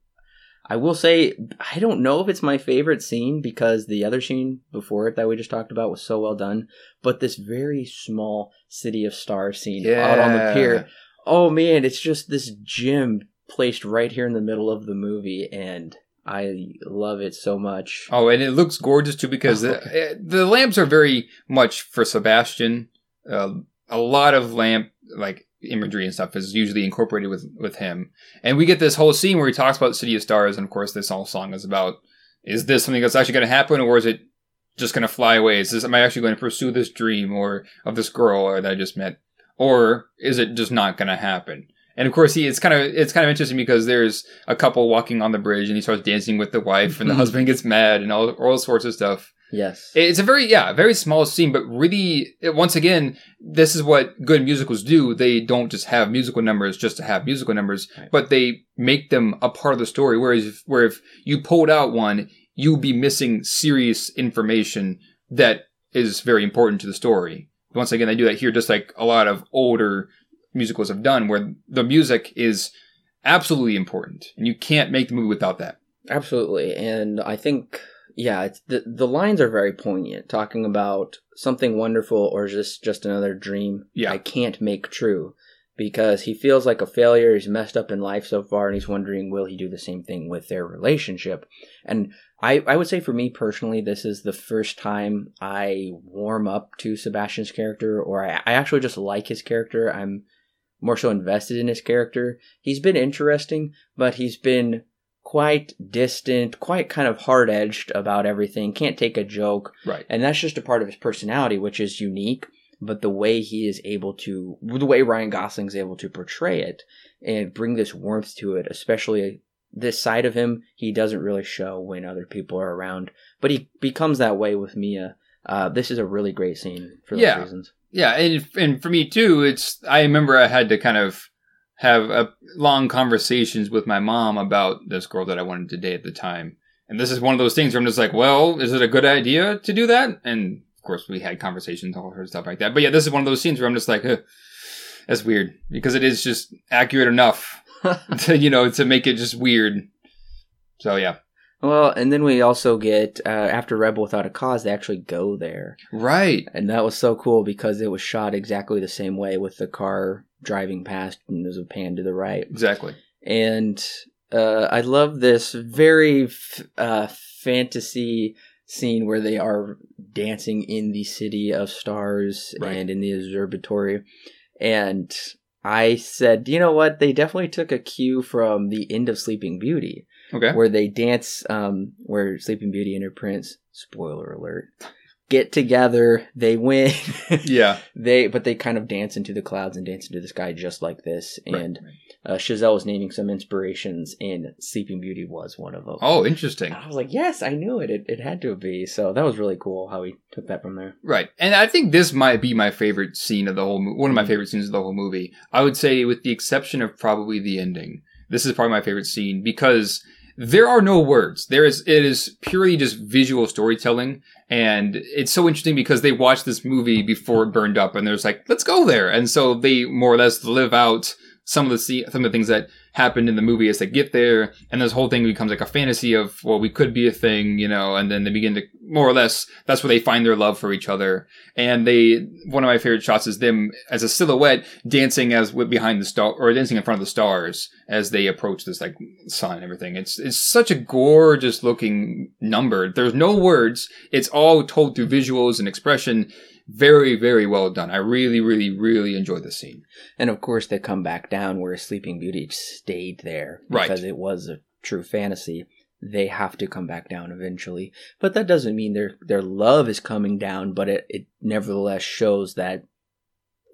I will say I don't know if it's my favorite scene because the other scene before it that we just talked about was so well done, but this very small city of stars scene out on the pier. Oh man, it's just this gym placed right here in the middle of the movie and I love it so much. Oh, and it looks gorgeous too because the, eh, the lamps are very much for Sebastian. Uh, a lot of lamp like imagery and stuff is usually incorporated with with him, and we get this whole scene where he talks about City of Stars, and of course, this whole song is about: is this something that's actually going to happen, or is it just going to fly away? Is this am I actually going to pursue this dream or of this girl or that I just met, or is it just not going to happen? And of course, he it's kind of it's kind of interesting because there's a couple walking on the bridge, and he starts dancing with the wife, and the Mhm. husband gets mad, and all all sorts of stuff. Yes. It's a very yeah, very small scene, but really, it, once again, this is what good musicals do. They don't just have musical numbers just to have musical numbers, Right. but they make them a part of the story. Whereas, if, where if you pulled out one, you'd be missing serious information that is very important to the story. Once again, they do that here, just like a lot of older musicals have done, where the music is absolutely important, and you can't make the movie without that. Absolutely, and I think yeah, it's the the lines are very poignant, talking about something wonderful or just just another dream. Yeah. I can't make true because he feels like a failure. He's messed up in life so far, and he's wondering will he do the same thing with their relationship. And I I would say for me personally, this is the first time I warm up to Sebastian's character, or I, I actually just like his character. I'm more so invested in his character. He's been interesting, but he's been quite distant, quite kind of hard edged about everything, can't take a joke. Right. And that's just a part of his personality, which is unique. But the way he is able to, the way Ryan Gosling's able to portray it and bring this warmth to it, especially this side of him, he doesn't really show when other people are around. But he becomes that way with Mia. Uh, this is a really great scene for those Yeah. reasons. Yeah, and and for me too, it's I remember I had to kind of have a long conversations with my mom about this girl that I wanted to date at the time. And this is one of those things where I'm just like, well, is it a good idea to do that? And of course, we had conversations, all her stuff like that. But yeah, this is one of those scenes where I'm just like, "Ugh, that's weird because it is just accurate enough to you know to make it just weird. So yeah, Well, and then we also get, uh, after Rebel Without a Cause, they actually go there. right, And that was so cool because it was shot exactly the same way with the car driving past and there's a pan to the right. exactly. And uh, I love this very f- uh, fantasy scene where they are dancing in the city of stars Right. and in the observatory. And I said, you know what? They definitely took a cue from the end of Sleeping Beauty Okay, where they dance um where sleeping beauty and her prince spoiler alert get together they win yeah, they but they kind of dance into the clouds and dance into the sky just like this and right. uh, Chazelle was naming some inspirations and sleeping beauty was one of them oh, interesting. And i was like yes i knew it. it it had to be so that was really cool how he took that from there Right. And I think this might be my favorite scene of the whole movie. One of my favorite scenes of the whole movie. I would say with the exception of probably the ending. This is probably my favorite scene because there are no words. There is it is purely just visual storytelling and it's so interesting because they watched this movie before it burned up and there's like, let's go there. And so they more or less live out some of the se- some of the things that happened in the movie as they get there, and this whole thing becomes like a fantasy of well, we could be a thing, you know, and then they begin to more or less that's where they find their love for each other, and they one of my favorite shots is them as a silhouette dancing as behind the star or dancing in front of the stars as they approach this like sun and everything. It's it's such a gorgeous looking number. There's no words. It's all told through visuals and expression. Very, very well done. I really, really, really enjoyed this scene. and of course they come back down where sleeping beauty stayed there Right. because it was a true fantasy they have to come back down eventually but that doesn't mean their their love is coming down but it, it nevertheless shows that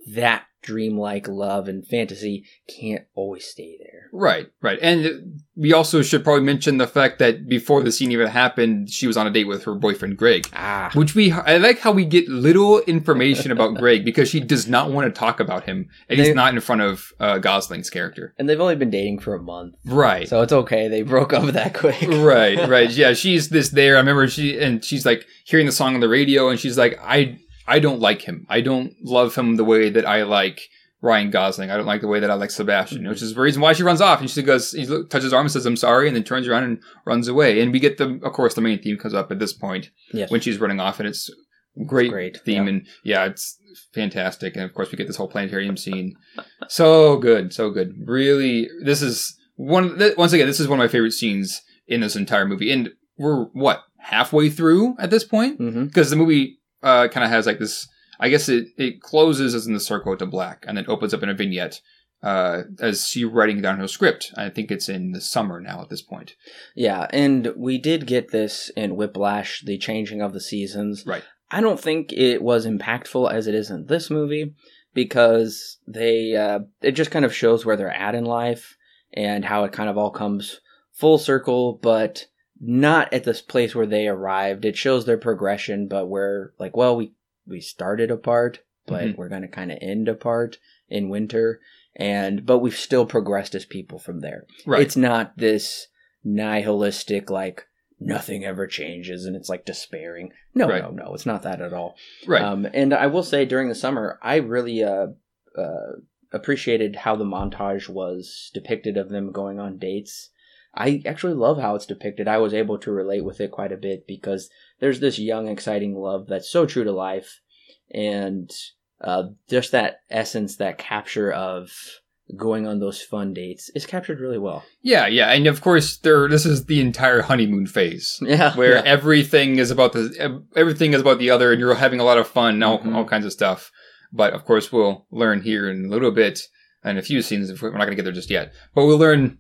that dreamlike love and fantasy can't always stay there Right, right. And we also should probably mention the fact that before the scene even happened, she was on a date with her boyfriend Greg. ah Which we, I like how we get little information about Greg because she does not want to talk about him, and he's not in front of uh, Gosling's character. and they've only been dating for a month Right, so it's okay they broke up that quick right, right. Yeah, she's this there. I remember she, and she's like hearing the song on the radio, and she's like, I, I don't like him. I don't love him the way that I like Ryan Gosling. I don't like the way that I like Sebastian, which is the reason why she runs off. And she goes, he touches his arm and says, I'm sorry, and then turns around and runs away. And we get the, of course, the main theme comes up at this point yes when she's running off, and it's great, great, theme. yeah. And yeah, it's fantastic. And of course, we get this whole planetarium scene. so good, so good. Really, this is one, th- once again, this is one of my favorite scenes in this entire movie. And we're, what, halfway through at this point? hmm because the movie uh, kind of has like this. I guess it it closes as in the circle to black, and then opens up in a vignette uh, as she writing down her script. I think it's in the summer now at this point. Yeah, and we did get this in Whiplash, the changing of the seasons. Right. I don't think it was impactful as it is in this movie because they uh, it just kind of shows where they're at in life and how it kind of all comes full circle, but not at this place where they arrived. It shows their progression, but we're like, well, we we started apart, but Mhm. we're going to kind of end apart in winter, and but we've still progressed as people from there. Right. It's not this nihilistic like nothing ever changes and it's like despairing. No, Right. no, no, it's not that at all. right. Um, and I will say during the summer, I really uh, uh, appreciated how the montage was depicted of them going on dates. I actually love how it's depicted. I was able to relate with it quite a bit because there's this young, exciting love that's so true to life, and uh, just that essence, that capture of going on those fun dates is captured really well. yeah, yeah, and of course, there. This is the entire honeymoon phase. Yeah, where yeah. everything is about the everything is about the other, and you're having a lot of fun, all, Mhm. all kinds of stuff. But of course, we'll learn here in a little bit, and a few scenes. We're not going to get there just yet, but we'll learn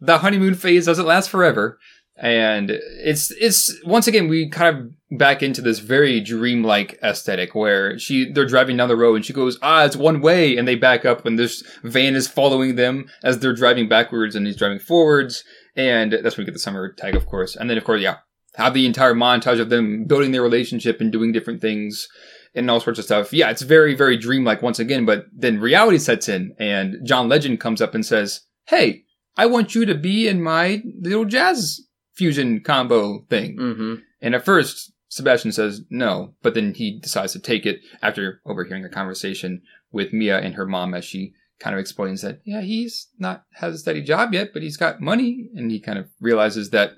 the honeymoon phase doesn't last forever, and it's it's once again we kind of back into this very dreamlike aesthetic where she they're driving down the road and she goes ah it's one way. And they back up and this van is following them as they're driving backwards and he's driving forwards. And that's when we get the summer tag of course. And then of course yeah have the entire montage of them building their relationship and doing different things and all sorts of stuff. Yeah it's very very dreamlike once again but then reality sets in and john legend comes up and says hey i want you to be in my little jazz fusion combo thing hmm and at first, Sebastian says no, but then he decides to take it after overhearing a conversation with Mia and her mom as she kind of explains that, yeah, he's not has a steady job yet, but he's got money. And he kind of realizes that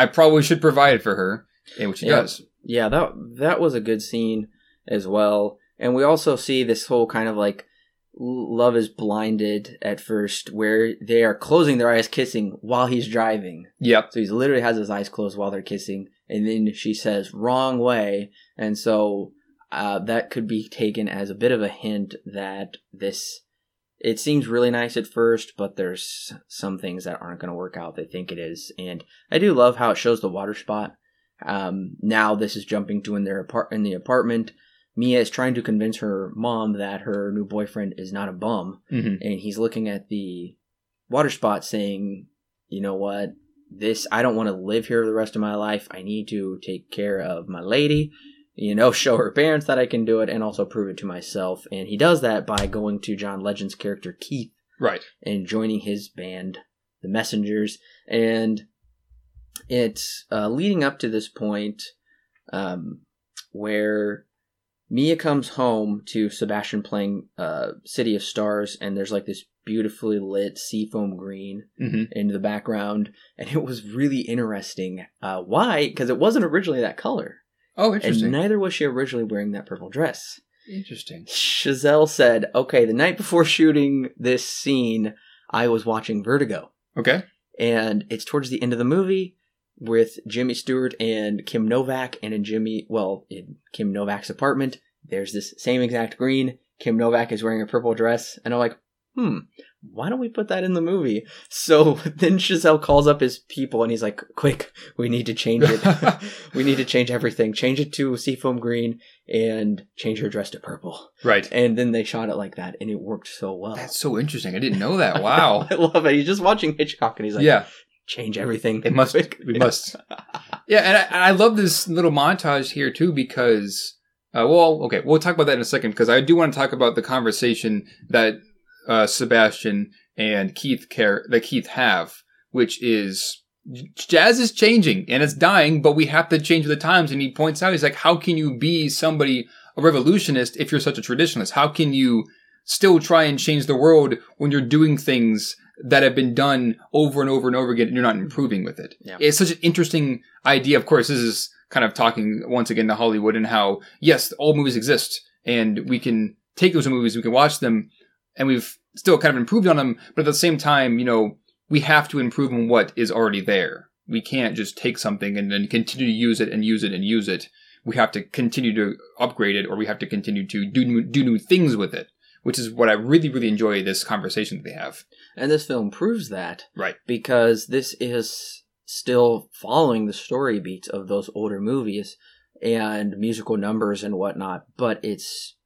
I probably should provide for her, and which he Yeah. does. yeah that that was a good scene as well and we also see this whole kind of like love is blinded at first where they are closing their eyes kissing while he's driving Yep. so he's literally has his eyes closed while they're kissing and then she says wrong way and so uh, that could be taken as a bit of a hint that this it seems really nice at first but there's some things that aren't going to work out they think it is and i do love how it shows the water spot um, now this is jumping to in their apart in the apartment. Mia is trying to convince her mom that her new boyfriend is not a bum, hmm and he's looking at the water spot, saying, "You know what? This I don't want to live here the rest of my life. I need to take care of my lady." You know, show her parents that I can do it and also prove it to myself. And he does that by going to John Legend's character Keith Right. and joining his band, the Messengers, and it's uh, leading up to this point um, where Mia comes home to Sebastian playing uh, City of Stars, and there's like this beautifully lit seafoam green hmm in the background, and it was really interesting. Uh, why? Because it wasn't originally that color, Oh, and interesting. neither was she originally wearing that purple dress. interesting. Chazelle said, "Okay, the night before shooting this scene, I was watching Vertigo." Okay. and it's towards the end of the movie with Jimmy Stewart and Kim Novak, and in Jimmy, well, in Kim Novak's apartment, there's this same exact green. Kim Novak is wearing a purple dress, and I'm like, hmm, why don't we put that in the movie? So then Chazelle calls up his people, and he's like, quick, we need to change it. we need to change everything. Change it to seafoam green and change her dress to purple. right. And then they shot it like that, and it worked so well. That's so interesting. I didn't know that. Wow. I love it. He's just watching Hitchcock, and he's like, yeah. Change everything. It must. We must. Yeah, and I, and I love this little montage here too because, uh, well, okay, we'll talk about that in a second because I do want to talk about the conversation that uh, Sebastian and Keith care that Keith have, which is jazz is changing and it's dying, but we have to change with the times. And he points out, he's like, how can you be somebody a revolutionist if you're such a traditionalist? How can you still try and change the world when you're doing things that have been done over and over and over again and you're not improving with it? Yeah. It's such an interesting idea. Of course, this is kind of talking once again to Hollywood and how, yes, all movies exist and we can take those movies, we can watch them and we've still kind of improved on them. But at the same time, you know, we have to improve on what is already there. We can't just take something and then continue to use it and use it and use it. We have to continue to upgrade it or we have to continue to do new, do new things with it, which is what I really, really enjoy this conversation that they have. And this film proves that. Right. Because this is still following the story beats of those older movies and musical numbers and whatnot, but it's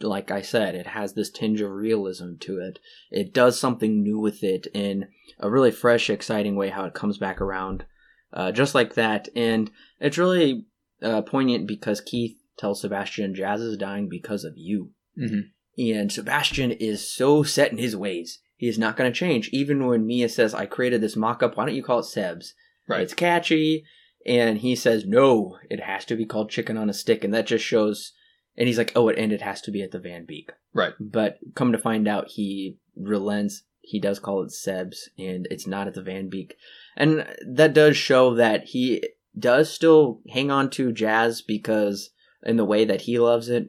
like I said, it has this tinge of realism to it. It does something new with it in a really fresh, exciting way how it comes back around. uh, just like that. And it's really uh, poignant because Keith tells Sebastian, Jazz is dying because of you. hmm And Sebastian is so set in his ways. He is not going to change. Even when Mia says, I created this mock up, why don't you call it Seb's? Right. It's catchy. And he says, no, it has to be called Chicken on a Stick. And that just shows. And he's like, oh, and it has to be at the Van Beek. Right. But come to find out, he relents. He does call it Seb's, and it's not at the Van Beek. And that does show that he does still hang on to jazz because, in the way that he loves it,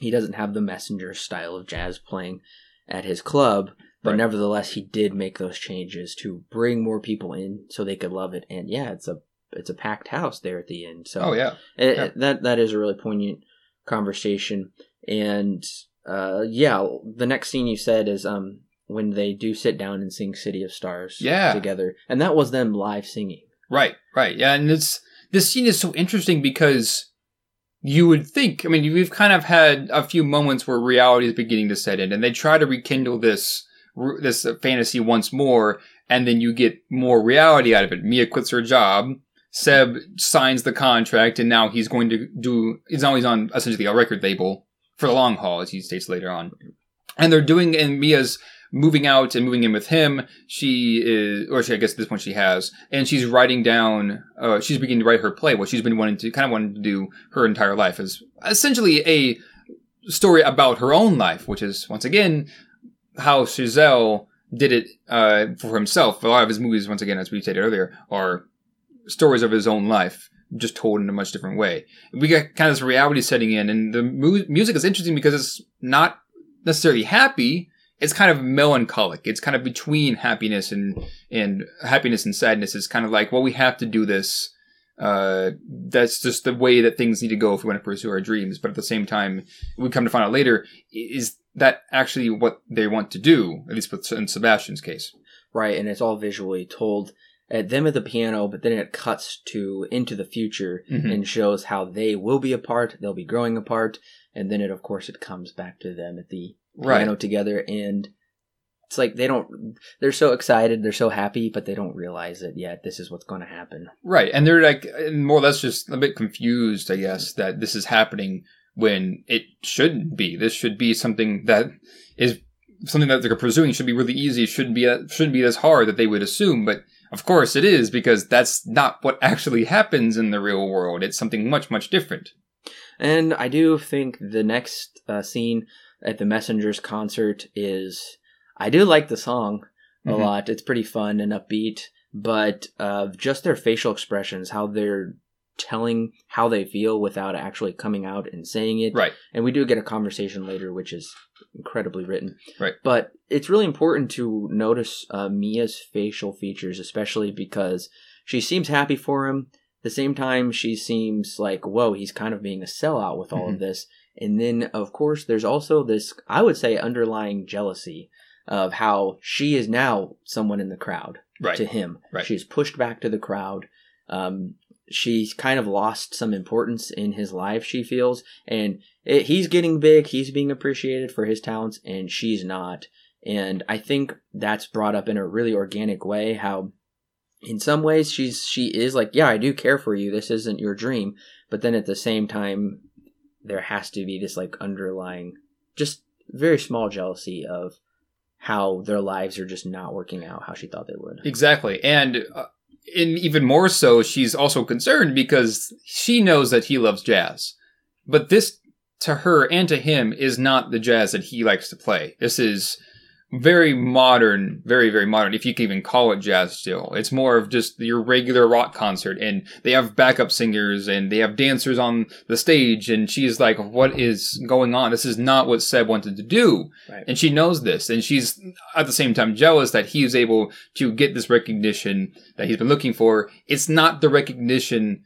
he doesn't have the messenger style of jazz playing at his club. But Right. nevertheless, he did make those changes to bring more people in so they could love it. And yeah, it's a it's a packed house there at the end. So Oh yeah. it, Yeah. that that is a really poignant conversation and uh yeah the next scene you said is um when they do sit down and sing city of stars Yeah. together and that was them live singing Right, right. Yeah, and it's this scene is so interesting because you would think, I mean, we've kind of had a few moments where reality is beginning to set in and they try to rekindle this this fantasy once more and then you get more reality out of it. Mia quits her job, Seb signs the contract and now he's going to do he's he's on essentially a record label for the long haul as he states later on. And they're doing and Mia's moving out and moving in with him. She is, or she, I guess at this point she has, and she's writing down. Uh, she's beginning to write her play. What she's been wanting to, kind of wanting to do her entire life is essentially a story about her own life, which is once again how Chazelle did it uh, for himself. A lot of his movies, once again, as we stated earlier, are stories of his own life, just told in a much different way. We got kind of this reality setting in, and the mu- music is interesting because it's not necessarily happy. It's kind of melancholic. It's kind of between happiness and and happiness and sadness. It's kind of like, well, we have to do this. Uh, that's just the way that things need to go if we want to pursue our dreams. But at the same time, we come to find out later, is that actually what they want to do? At least with in Sebastian's case. right and it's all visually told at them at the piano but then it cuts to into the future Mhm. and shows how they will be apart they'll be growing apart and then it of course it comes back to them at the piano together and it's like they don't they're so excited they're so happy but they don't realize it yet this is what's going to happen Right. And they're like more or less just a bit confused, I guess, that this is happening when it shouldn't be. This should be something that is something that they're pursuing should be really easy. Shouldn't be shouldn't be as hard that they would assume, but of course it is because that's not what actually happens in the real world. It's something much much different. and i do think the next uh, scene at the messengers concert is i do like the song a Mhm. lot it's pretty fun and upbeat but uh, just their facial expressions how they're telling how they feel without actually coming out and saying it Right. and we do get a conversation later which is incredibly written Right. but it's really important to notice uh, mia's facial features especially because she seems happy for him at the same time she seems like whoa he's kind of being a sellout with all of this and then of course there's also this i would say underlying jealousy of how she is now someone in the crowd Right. to him. Right. she's pushed back to the crowd. Um, she's kind of lost some importance in his life she feels. And it, he's getting big. He's being appreciated for his talents and she's not. And i think that's brought up in a really organic way how in some ways she's she is like yeah i do care for you. This isn't your dream. But then at the same time there has to be this like underlying just very small jealousy of how their lives are just not working out how she thought they would Exactly. And uh, even more so, she's also concerned because she knows that he loves jazz. But this, to her and to him, is not the jazz that he likes to play. This is very modern, very, very modern, if you can even call it jazz still. It's more of just your regular rock concert, and they have backup singers and they have dancers on the stage, and she's like, What is going on? This is not what Seb wanted to do. Right. And she knows this, and she's at the same time jealous that he's able to get this recognition that he's been looking for. It's not the recognition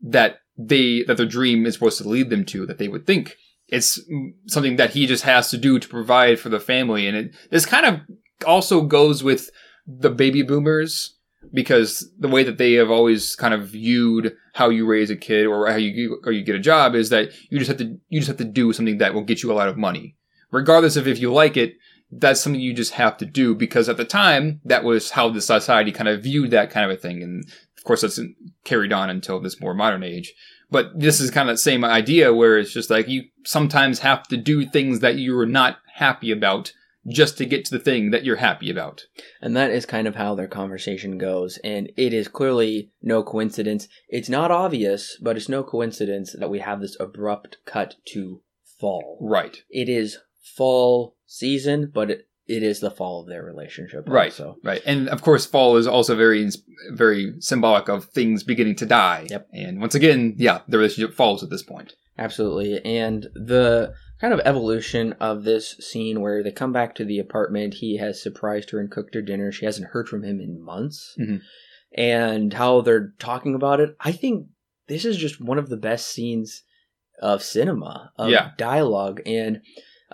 that they that their dream is supposed to lead them to that they would think. It's something that he just has to do to provide for the family, and it this kind of also goes with the baby boomers because the way that they have always kind of viewed how you raise a kid or how you or you get a job is that you just have to you just have to do something that will get you a lot of money. Regardless of if you like it that's something you just have to do because at the time that was how the society kind of viewed that kind of a thing, and of course that's carried on until this more modern age. But this is kind of the same idea where it's just like you sometimes have to do things that you're not happy about just to get to the thing that you're happy about. And that is kind of how their conversation goes. And it is clearly no coincidence. It's not obvious, but it's no coincidence that we have this abrupt cut to fall. Right. It is fall season, but it, it is the fall of their relationship. Right. so Right. And of course, fall is also very, very symbolic of things beginning to die. Yep. And once again, yeah, the relationship falls at this point. Absolutely. And the kind of evolution of this scene where they come back to the apartment, he has surprised her and cooked her dinner. She hasn't heard from him in months. Mhm. And how they're talking about it. I think this is just one of the best scenes of cinema, of Yeah. dialogue. And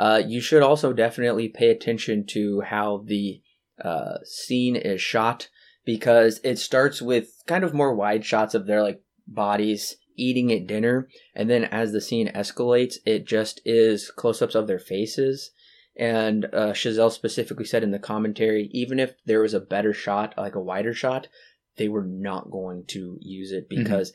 uh, you should also definitely pay attention to how the uh, scene is shot because it starts with kind of more wide shots of their like bodies eating at dinner and then as the scene escalates it just is close-ups of their faces and uh, Chazelle specifically said in the commentary even if there was a better shot like a wider shot they were not going to use it Mm-hmm. because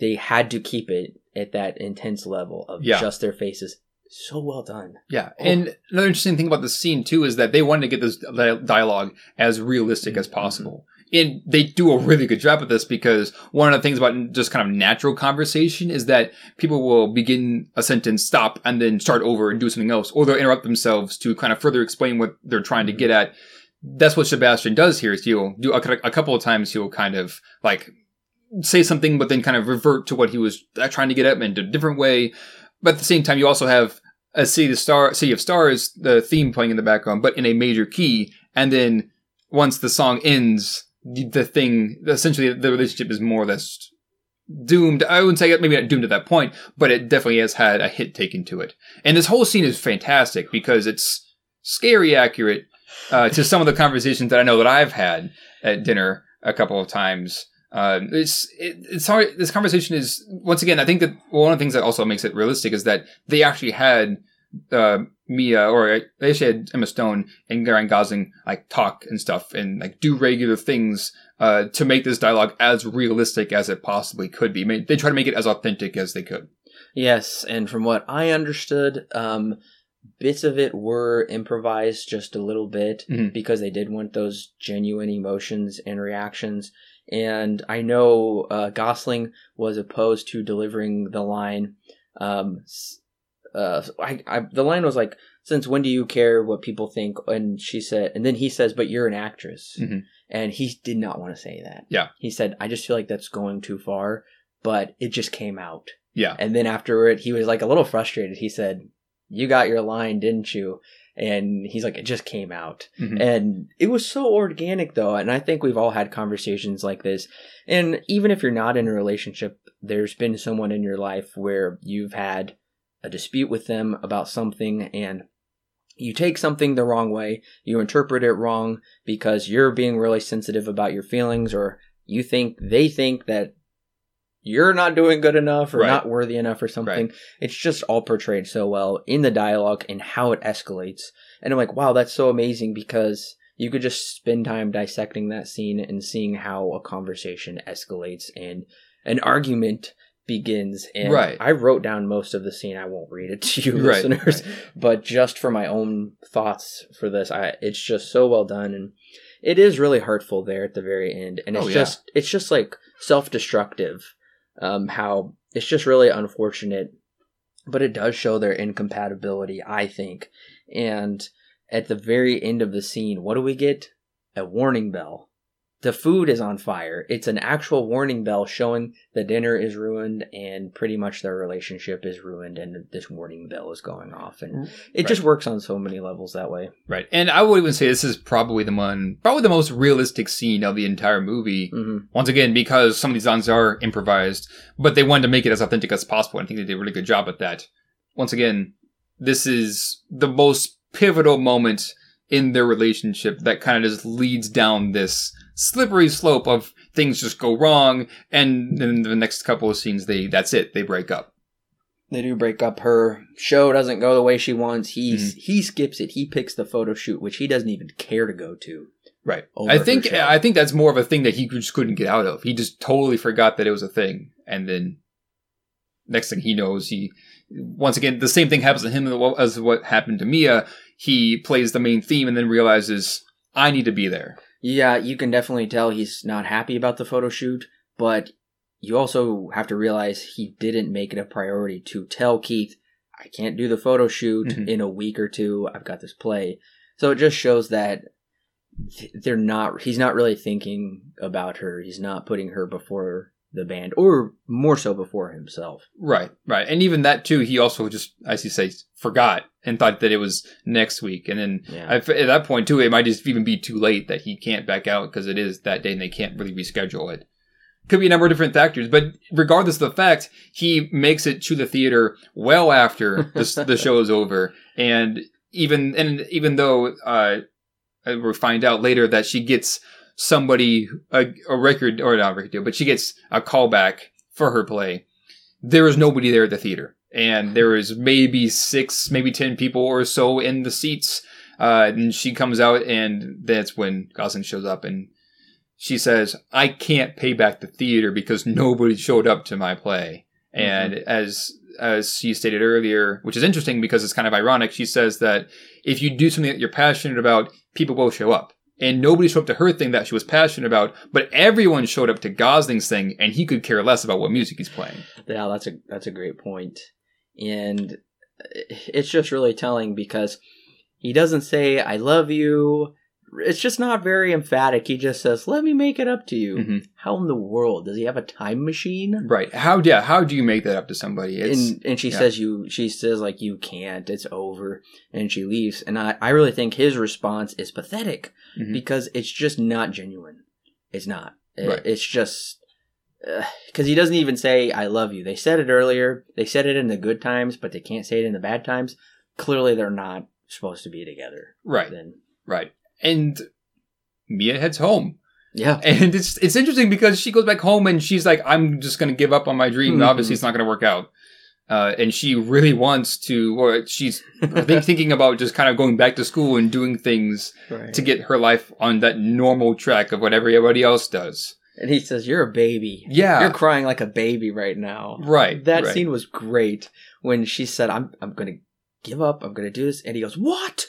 they had to keep it at that intense level of Yeah. just their faces so well done Yeah. Oh. And another interesting thing about the scene, too, is that they wanted to get this dialogue as realistic as possible. And they do a really good job at this because one of the things about just kind of natural conversation is that people will begin a sentence, stop, and then start over and do something else, or they'll interrupt themselves to kind of further explain what they're trying to get at. That's what Sebastian does here. Is he'll do a, a couple of times. He'll kind of like say something, but then kind of revert to what he was uh, trying to get at in a different way. But at the same time, you also have a City of Star, City of Stars, the theme playing in the background, but in a major key. And then once the song ends, the, thing, essentially, the relationship is more or less doomed. I wouldn't say maybe not doomed at that point, but it definitely has had a hit taken to it. And this whole scene is fantastic because it's scary accurate uh, to some of the conversations that I know that I've had at dinner a couple of times. Uh, it's it, it's hard. This conversation is once again. I think that one of the things that also makes it realistic is that they actually had uh, Mia or they actually had Emma Stone and Ryan Gosling like talk and stuff and like do regular things uh, to make this dialogue as realistic as it possibly could be. They try to make it as authentic as they could. Yes, and from what I understood, um, bits of it were improvised just a little bit Mhm. because they did want those genuine emotions and reactions. And I know uh, Gosling was opposed to delivering the line. Um, uh, I, I, the line was like, "Since when do you care what people think?" And she said, and then he says, "But you're an actress," Mhm. and he did not want to say that. Yeah. he said, "I just feel like that's going too far," but it just came out. Yeah. And then afterward, he was like a little frustrated. He said, "You got your line, didn't you?" And he's like, "It just came out." Mhm. And it was so organic, though. And I think we've all had conversations like this. And even if you're not in a relationship, there's been someone in your life where you've had a dispute with them about something, and you take something the wrong way. You interpret it wrong because you're being really sensitive about your feelings, or you think they think that you're not doing good enough or Right. not worthy enough or something. It's just all portrayed so well in the dialogue and how it escalates. And I'm like, wow, that's so amazing because you could just spend time dissecting that scene and seeing how a conversation escalates and an argument begins. And Right. I wrote down most of the scene. I won't read it to you Right, listeners, but just for my own thoughts for this, I it's just so well done and it is really hurtful there at the very end. And oh, it's Oh, yeah. just it's just like self-destructive um, how it's just really unfortunate, but it does show their incompatibility, I think. And at the very end of the scene, what do we get? A warning bell. The food is on fire. It's an actual warning bell showing the dinner is ruined and pretty much their relationship is ruined, and this warning bell is going off. And it just works on so many levels that way. Right. And I would even say this is probably the one, probably the most realistic scene of the entire movie. hmm Once again, because some of these lines are improvised, but they wanted to make it as authentic as possible. And I think they did a really good job at that. Once again, this is the most pivotal moment in their relationship that kind of just leads down this slippery slope of things just go wrong. And then the next couple of scenes, they, that's it. They break up. They do break up. Her show doesn't go the way she wants. He Mhm. he skips it. He picks the photo shoot, which he doesn't even care to go to. Right. I think. I think that's more of a thing that he just couldn't get out of. He just totally forgot that it was a thing, and then next thing he knows, he once again the same thing happens to him as what happened to Mia. He plays the main theme and then realizes I need to be there. Yeah, you can definitely tell he's not happy about the photo shoot, but you also have to realize he didn't make it a priority to tell Keith, I can't do the photo shoot Mhm. in a week or two. I've got this play. So it just shows that they're not, he's not really thinking about her. He's not putting her before the band, or more so before himself. Right, right, and even that too. He also just, as you say, forgot and thought that it was next week, and then Yeah. I, at that point too, it might just even be too late that he can't back out because it is that day and they can't really reschedule it. Could be a number of different factors, but regardless of the fact, he makes it to the theater well after the, the show is over, and even and even though uh, we find out later that she gets somebody a, a record or not a record deal, but she gets a callback for her play. There is nobody there at the theater, and there is maybe six, maybe ten people or so in the seats. Uh, and she comes out, and that's when Gosling shows up, and she says, "I can't pay back the theater because nobody showed up to my play." And as as she stated earlier, which is interesting because it's kind of ironic, she says that if you do something that you're passionate about, people will show up. And nobody showed up to her thing that she was passionate about, but everyone showed up to Gosling's thing, and he could care less about what music he's playing. Yeah, that's a that's a great point, and it's just really telling because he doesn't say "I love you." It's just not very emphatic. He just says, "Let me make it up to you." Mhm. How in the world does he have a time machine? Right? How yeah? How do you make that up to somebody? It's and and she yeah. says you she says like you can't it's over and she leaves and i i really think his response is pathetic Mhm. because it's just not genuine it's not It- Right. it's just because he doesn't even say i love you they said it earlier they said it in the good times but they can't say it in the bad times clearly they're not supposed to be together right, then right. And Mia heads home. yeah And it's it's interesting because she goes back home and she's like, I'm just gonna give up on my dream. Mhm. Obviously, it's not gonna work out. Uh, and she really wants to, or she's think thinking about just kind of going back to school and doing things right. to get her life on that normal track of what everybody else does. and he says you're a baby Yeah, you're crying like a baby right now right. That right. scene was great when she said, "I'm I'm gonna give up. I'm gonna do this," and he goes, "What?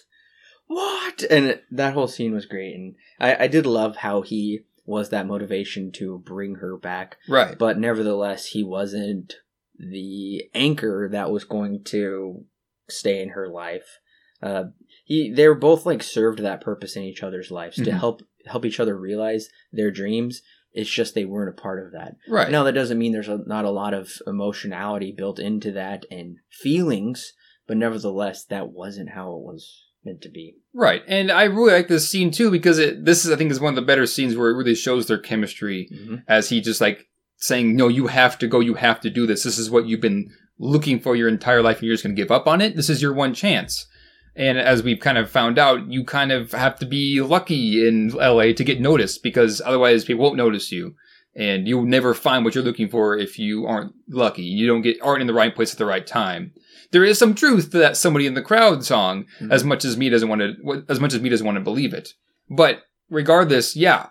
What?" And it, that whole scene was great, and I, I did love how he was that motivation to bring her back, right. but nevertheless, he wasn't the anchor that was going to stay in her life. Uh, he they were both like served that purpose in each other's lives to Mhm. help help each other realize their dreams. It's just they weren't a part of that. Right. Now that doesn't mean there's a, not a lot of emotionality built into that and feelings, but nevertheless, that wasn't how it was meant to be. Right. And I really like this scene too because it this is I think is one of the better scenes where it really shows their chemistry mm-hmm. as he just like saying, No, you have to go, you have to do this. This is what you've been looking for your entire life and you're just gonna give up on it. This is your one chance. And as we've kind of found out, you kind of have to be lucky in LA to get noticed because otherwise people won't notice you. And you'll never find what you're looking for if you aren't lucky. You don't get aren't in the right place at the right time. There is some truth to that somebody in the crowd song, Mhm. as much as Mia doesn't want to as much as Mia doesn't want to believe it. But regardless, yeah,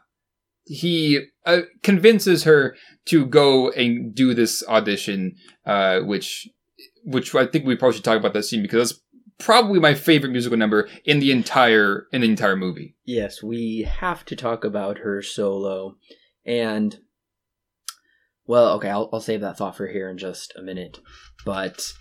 he uh, convinces her to go and do this audition, uh, which which I think we probably should talk about that scene because that's probably my favorite musical number in the entire in the entire movie. Yes, we have to talk about her solo. And, well, okay, I'll, I'll save that thought for here in just a minute. But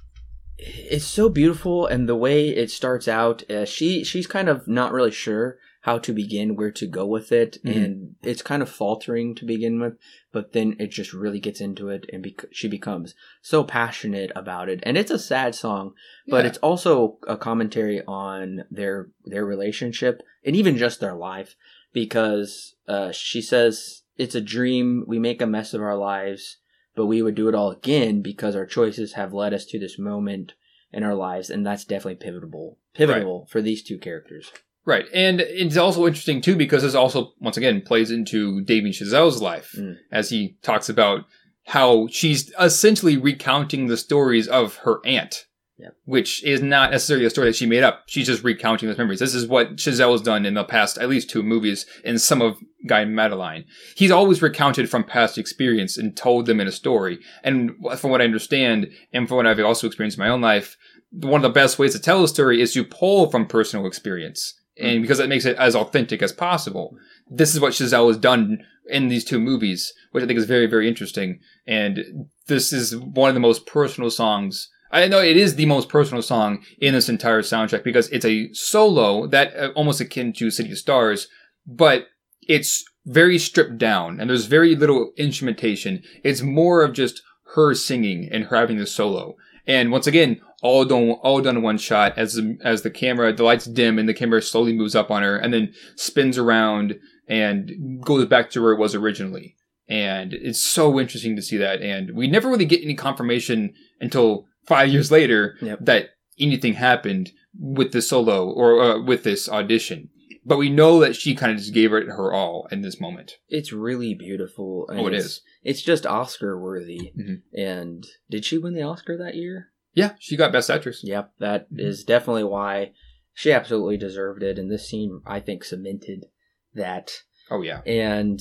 it's so beautiful, and the way it starts out, uh, she she's kind of not really sure how to begin, where to go with it, Mhm. and it's kind of faltering to begin with, but then it just really gets into it, and bec- she becomes so passionate about it. And it's a sad song, but Yeah. it's also a commentary on their their relationship and even just their life because uh, she says it's a dream we make a mess of our lives but we would do it all again because our choices have led us to this moment in our lives and that's definitely pivotal pivotal for these two characters Right, and it's also interesting too because this also once again plays into Damien Chazelle's life Mm. as he talks about how she's essentially recounting the stories of her aunt. Yep. Which is not necessarily a story that she made up. She's just recounting those memories. This is what Chazelle has done in the past, at least two movies, and some of Guy Madeline. He's always recounted from past experience and told them in a story. And from what I understand, and from what I've also experienced in my own life, one of the best ways to tell a story is to pull from personal experience. And hmm. because it makes it as authentic as possible. This is what Chazelle has done in these two movies, which I think is very, very interesting. And this is one of the most personal songs. I know it is the most personal song in this entire soundtrack because it's a solo that uh, almost akin to City of Stars, but it's very stripped down and there's very little instrumentation. It's more of just her singing and her having the solo. And once again, all done, all done in one shot as the, as the camera, the lights dim and the camera slowly moves up on her and then spins around and goes back to where it was originally. And it's so interesting to see that. And we never really get any confirmation until five years later Yep. that anything happened with the solo or uh, with this audition. But we know that she kind of just gave it her all in this moment. It's really beautiful. and Oh, it it's, is. It's just Oscar worthy. Mhm. And did she win the Oscar that year? Yeah, she got Best Actress. Yep, that is Mhm. definitely why she absolutely deserved it. And this scene, I think, cemented that. Oh yeah. And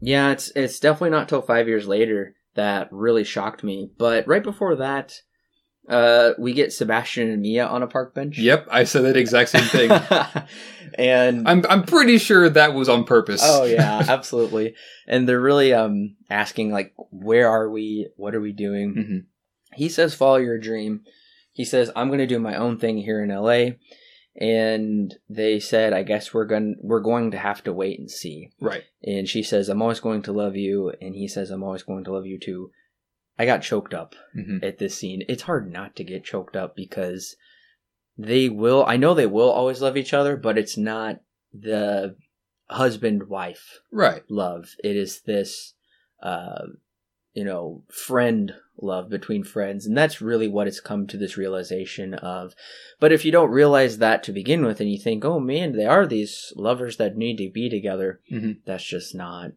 yeah, it's it's definitely not till five years later that really shocked me. But right before that, uh, we get Sebastian and Mia on a park bench. Yep, I said that exact same thing. and I'm I'm pretty sure that was on purpose. oh yeah, absolutely. And they're really um asking like, where are we? What are we doing? hmm He says, follow your dream. He says, I'm going to do my own thing here in LA. And they said, I guess we're going we're going to have to wait and see. Right. And she says, I'm always going to love you. And he says, I'm always going to love you too. I got choked up hmm at this scene. It's hard not to get choked up because they will, I know they will always love each other, but it's not the husband wife Right. love. It is this, uh, you know, friend love between friends. And that's really what it's come to this realization of. But if you don't realize that to begin with and you think, oh man, they are these lovers that need to be together, Mhm. that's just not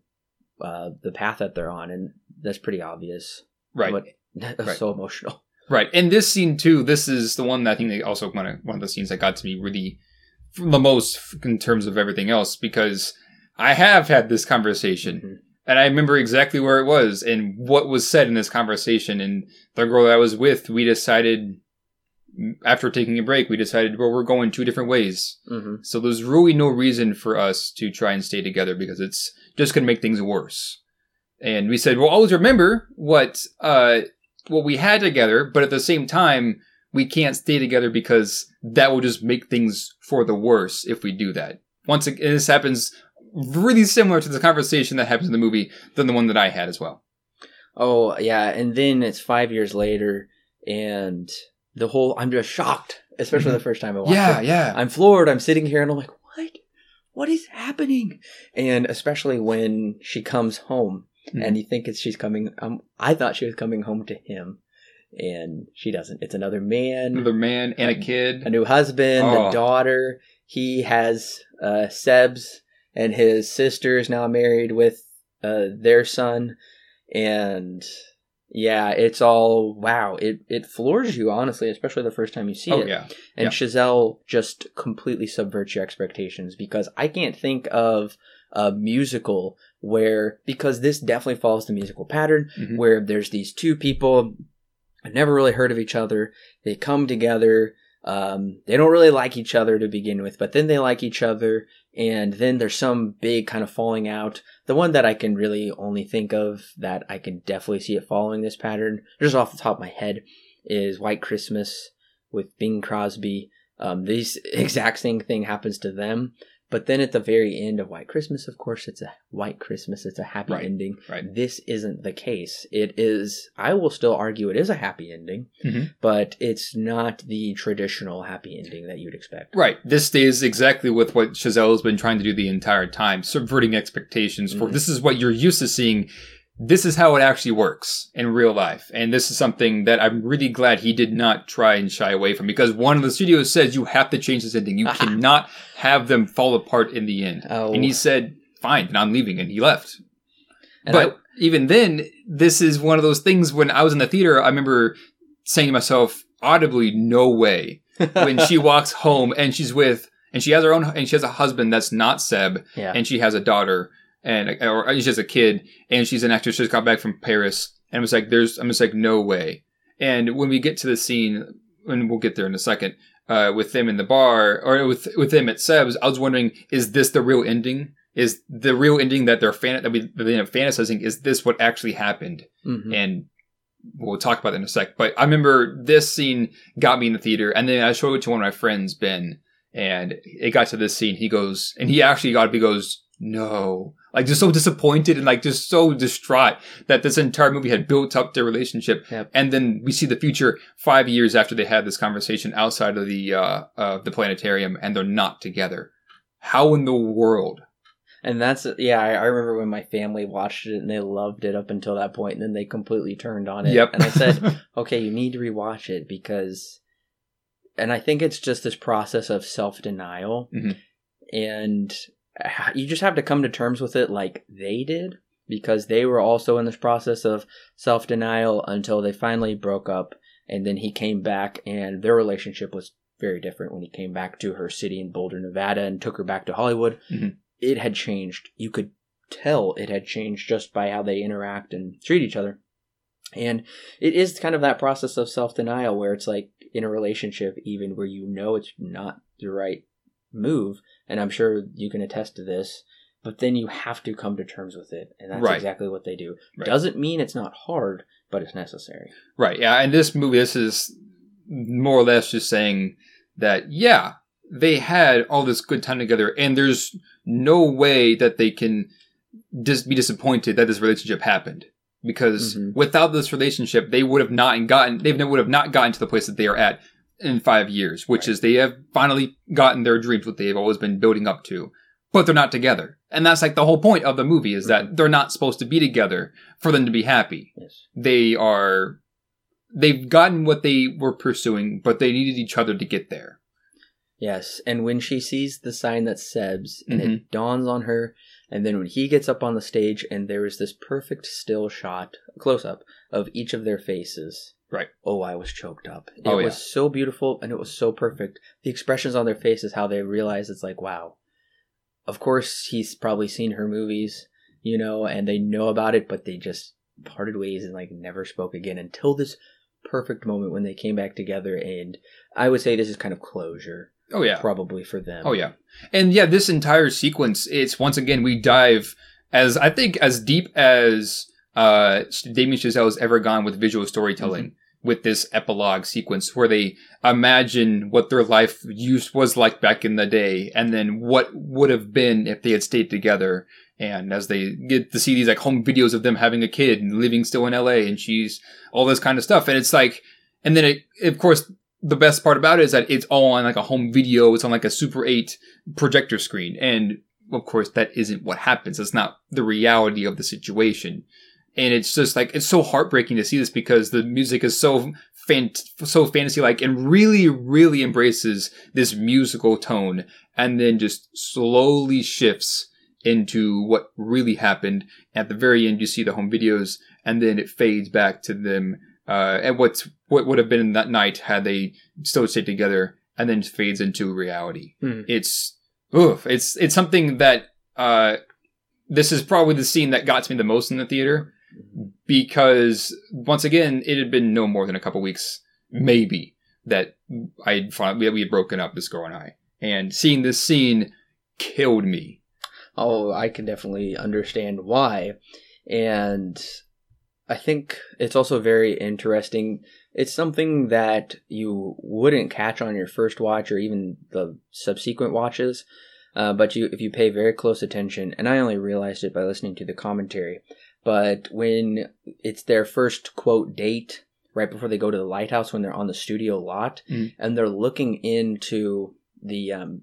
uh, the path that they're on. And that's pretty obvious. Right. But that was Right. so emotional. Right. And this scene too, this is the one that I think they also one of one of the scenes that got to me really the most in terms of everything else because I have had this conversation Mhm. and I remember exactly where it was and what was said in this conversation. And the girl that I was with, we decided after taking a break, we decided, well, we're going two different ways. Mhm. So there's really no reason for us to try and stay together because it's just going to make things worse. And we said, well, always remember what, uh, what we had together, but at the same time, we can't stay together because that will just make things for the worse if we do that. Once again, this happens really similar to the conversation that happens in the movie than the one that I had as well. Oh, yeah. And then it's five years later, and the whole, I'm just shocked, especially the first time I watched Mm-hmm. Yeah, yeah. I'm floored. I'm sitting here and I'm like, what? What is happening? And especially when she comes home Mhm. and you think it's she's coming. Um, I thought she was coming home to him, and she doesn't. It's another man, Another man and a kid. a new husband, Oh. a daughter. He has uh, Sebs, and his sister is now married with uh, their son, and yeah, it's all wow. It it floors you honestly, especially the first time you see Oh, it. yeah. And Yeah. Chazelle just completely subverts your expectations because I can't think of a musical where because this definitely follows the musical pattern Mhm. where there's these two people never really heard of each other. They come together. Um, they don't really like each other to begin with, but then they like each other, and then there's some big kind of falling out. The one that I can really only think of that I can definitely see it following this pattern, just off the top of my head, is White Christmas with Bing Crosby. Um, this exact same thing happens to them, but then at the very end of White Christmas, of course, it's a White Christmas. It's a happy Right, ending. right. This isn't the case. It is. I will still argue it is a happy ending, Mhm. but it's not the traditional happy ending that you'd expect. Right. This stays exactly with what Chazelle has been trying to do the entire time, subverting expectations for Mhm. this is what you're used to seeing. This is how it actually works in real life. And this is something that I'm really glad he did not try and shy away from because one of the studios says you have to change this ending. You cannot have them fall apart in the end. Oh, And he said, fine, then I'm leaving. And he left. and but- even then, this is one of those things when I was in the theater, I remember saying to myself audibly, no way. When she walks home and she's with, and she has her own, and she has a husband that's not Seb, yeah. and she has a daughter, and, or she has a kid, and she's an actress, She just got back from Paris. And it was like, there's, I'm just like, no way. And when we get to the scene, and we'll get there in a second, uh, with them in the bar, or with, with them at Seb's, I was wondering, is this the real ending? Is the real ending that they're fan, that we, that they end up fantasizing, is this what actually happened? Mhm. and we'll talk about that in a sec. But I remember this scene got me in the theater, and then I showed it to one of my friends, Ben, and it got to this scene. He goes, and he actually got up. He goes, "No," like just so disappointed and like just so distraught that this entire movie had built up their relationship, Yep. and then we see the future five years after they had this conversation outside of the uh, uh the planetarium, and they're not together. How in the world? And that's yeah. I, I remember when my family watched it and they loved it up until that point, and then they completely turned on it. Yep. And I said, okay, you need to rewatch it because, and I think it's just this process of self denial, Mhm. and you just have to come to terms with it like they did because they were also in this process of self denial until they finally broke up, and then he came back, and their relationship was very different when he came back to her city in Boulder, Nevada, and took her back to Hollywood. Mhm. It had changed. You could tell it had changed just by how they interact and treat each other. And it is kind of that process of self denial where it's like in a relationship, even where you know it's not the right move, and I'm sure you can attest to this, but then you have to come to terms with it. And that's Right. exactly what they do. Right. Doesn't mean it's not hard, but it's necessary. Right. Yeah. And this movie, this is more or less just saying that, yeah, they had all this good time together, and there's no way that they can just be disappointed that this relationship happened. Because Mhm. without this relationship, they would have not gotten, they would have not gotten to the place that they are at in five years, which Right. is they have finally gotten their dreams, what they've always been building up to. But they're not together. And that's like the whole point of the movie is that they're not supposed to be together for them to be happy Yes. they are they've gotten what they were pursuing, but they needed each other to get there. Yes, and when she sees the sign that's Seb's, and Mm-hmm. it dawns on her, and then when he gets up on the stage, and there is this perfect still shot, close up, of each of their faces. Right. Oh, I was choked up. Oh, it Oh, yeah. was so beautiful, and it was so perfect. The expressions on their faces, how they realize it's like, wow. Of course, he's probably seen her movies, you know, and they know about it, but they just parted ways and like never spoke again until this perfect moment when they came back together. And I would say this is kind of closure Oh yeah. probably for them. Oh yeah. And yeah, this entire sequence, it's once again we dive as I think as deep as uh Damien Chazelle's ever gone with visual storytelling with this epilogue sequence where they imagine what their life used was like back in the day and then what would have been if they had stayed together. And as they get to see these like home videos of them having a kid and living still in LA and she's all this kind of stuff. And it's like and then it of course the best part about it is that it's all on like a home video. It's on like a super 8 projector screen. And of course that isn't what happens. It's not the reality of the situation and it's just like it's so heartbreaking to see this because the music is so fant- so fantasy like and really really embraces this musical tone and then just slowly shifts into what really happened. At the very end you see the home videos and then it fades back to them uh, and what's what would have been that night had they still stayed together and then fades into reality. Hmm. it's oof it's it's something that uh this is probably the scene that got to me the most in the theater because once again it had been no more than a couple weeks maybe that i had we had broken up this girl and i and seeing this scene killed me Oh, I can definitely understand why. And I think it's also very interesting. It's something that you wouldn't catch on your first watch or even the subsequent watches. Uh, but you, if you pay very close attention, and I only realized it by listening to the commentary, but when it's their first quote date, right before they go to the lighthouse, when they're on the studio lot, Mhm. and they're looking into the um,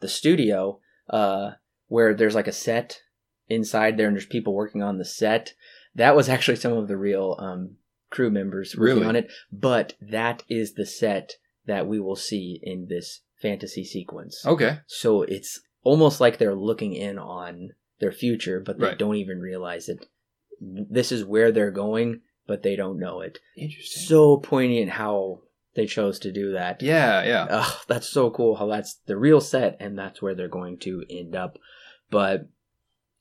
the studio, uh, where there's like a set inside there, and there's people working on the set. That was actually some of the real um, crew members working Really? on it, but that is the set that we will see in this fantasy sequence. okay So it's almost like they're looking in on their future, but they Right. don't even realize it. This is where they're going, but they don't know it. Interesting. So poignant how they chose to do that. yeah, yeah. That's so cool how that's the real set and that's where they're going to end up. But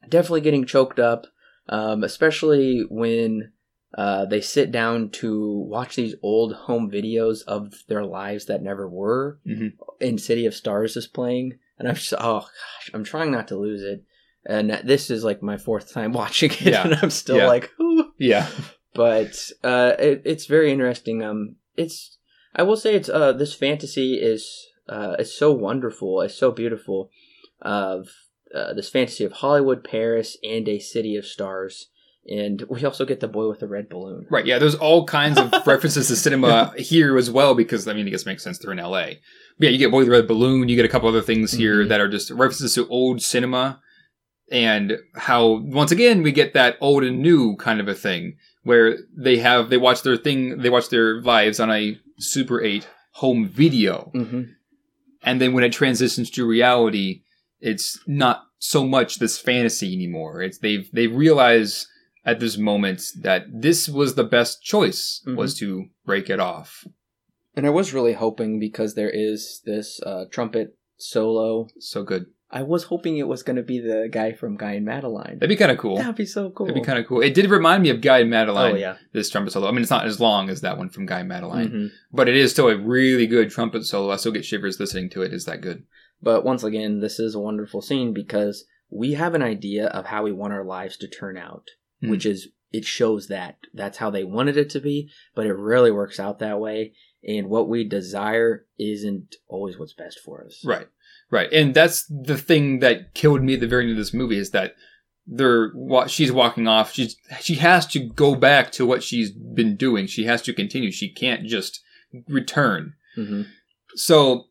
definitely getting choked up, um, especially when uh, they sit down to watch these old home videos of their lives that never were. Mhm. And City of Stars is playing, and I'm just oh gosh, I'm trying not to lose it. And this is like my fourth time watching it, Yeah. and I'm still Yeah. like, Ooh Yeah. but uh, it, it's very interesting. Um, it's I will say it's uh, this fantasy is uh, is so wonderful. It's so beautiful. Of uh, this fantasy of Hollywood, Paris, and a city of stars, and we also get the boy with the red balloon. Right, yeah, there's all kinds of references to cinema here as well because I mean, I guess it makes sense they're in LA. But yeah, you get Boy with the Red Balloon, you get a couple other things here Mhm. that are just references to old cinema and how once again we get that old and new kind of a thing where they have they watch their thing they watch their lives on a Super 8 home video. Hmm and then when it transitions to reality it's not so much this fantasy anymore. It's they've they realize at this moment that this was the best choice was to break it off. And I was really hoping because there is this uh, trumpet solo. so good I was hoping it was going to be the guy from Guy and Madeline. that'd be kind of cool That'd be so cool. that'd be kind of cool it did remind me of guy and madeline Oh yeah. this trumpet solo i mean it's not as long as that one from guy and madeline Mhm. but it is still a really good trumpet solo i still get shivers listening to it it's that good But once again, this is a wonderful scene because we have an idea of how we want our lives to turn out, Mhm. which is it shows that that's how they wanted it to be, but it really works out that way. And what we desire isn't always what's best for us. Right, right, and that's the thing that killed me at the very end of this movie is that they're she's walking off. She's she has to go back to what she's been doing. She has to continue. She can't just return. hmm So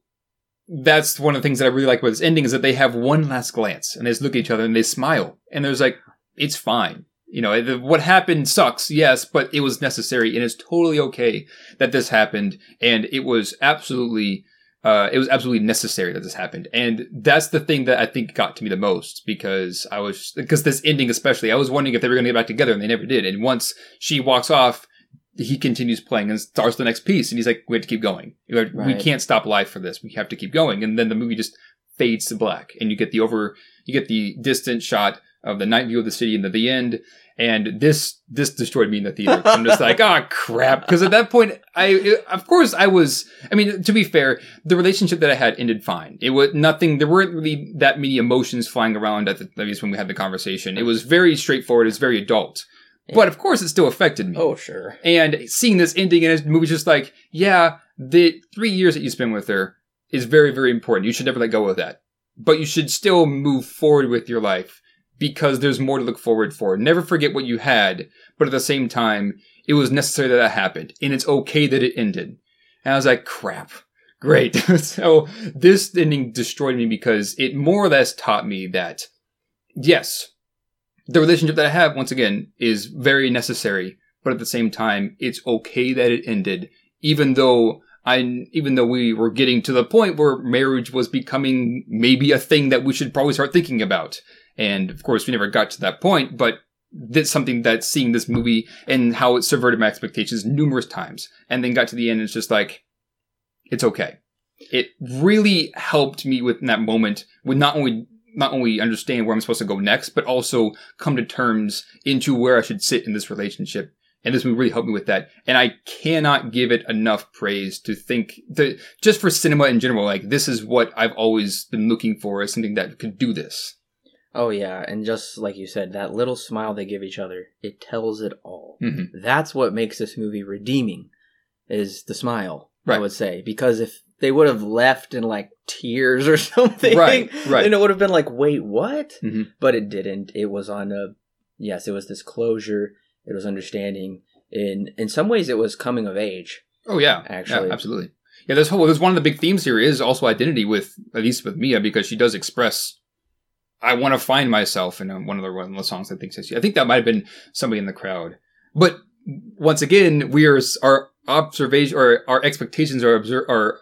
that's one of the things that I really like about this ending is that they have one last glance and they just look at each other and they smile and there's like it's fine. You know, the- what happened sucks, yes, but it was necessary and it's totally okay that this happened and it was absolutely uh, it was absolutely necessary that this happened. And that's the thing that I think got to me the most because I was, because this ending especially, I was wondering if they were going to get back together and they never did. And once she walks off, he continues playing and starts the next piece. And he's like, we have to keep going. We Right. can't stop life for this. We have to keep going. And then the movie just fades to black and you get the over, you get the distant shot of the night view of the city and at the end. And this, this destroyed me in the theater. I'm just like, oh crap. Because at that point, I, of course I was, I mean, to be fair, the relationship that I had ended fine. It was nothing, there weren't really that many emotions flying around at, the, at least when we had the conversation. It was very straightforward. It was very adult. But of course it still affected me. Oh, sure. And seeing this ending and this movie's just like, yeah, the three years that you spend with her is very, very important. You should never let go of that. But you should still move forward with your life because there's more to look forward for. Never forget what you had, but at the same time, it was necessary that that happened. And it's okay that it ended. And I was like, crap. Great. so this ending destroyed me because it more or less taught me that, yes, the relationship that I have, once again, is very necessary, but at the same time, it's okay that it ended, even though I, even though we were getting to the point where marriage was becoming maybe a thing that we should probably start thinking about. And of course, we never got to that point, but that's something that seeing this movie and how it subverted my expectations numerous times, and then got to the end, it's just like, it's okay. It really helped me with that moment with not only not only understand where I'm supposed to go next, but also come to terms into where I should sit in this relationship. And this movie really helped me with that. And I cannot give it enough praise to think that just for cinema in general, like this is what I've always been looking for as something that could do this. Oh yeah, and just like you said, that little smile they give each other, it tells it all. Mhm. That's what makes this movie redeeming, is the smile. I would say because if they would have left in like tears or something, Right, right. then it would have been like, wait, what? Mhm. But it didn't. It was on a yes, it was this closure. It was understanding. In in some ways, it was coming of age. Oh yeah, Actually. yeah, absolutely. Yeah, there's whole. There's one of the big themes here is also identity with at least with Mia because she does express. I want to find myself in one of the one of the songs. I think says I think that might have been somebody in the crowd. But once again, we are our observation or our expectations are obser- are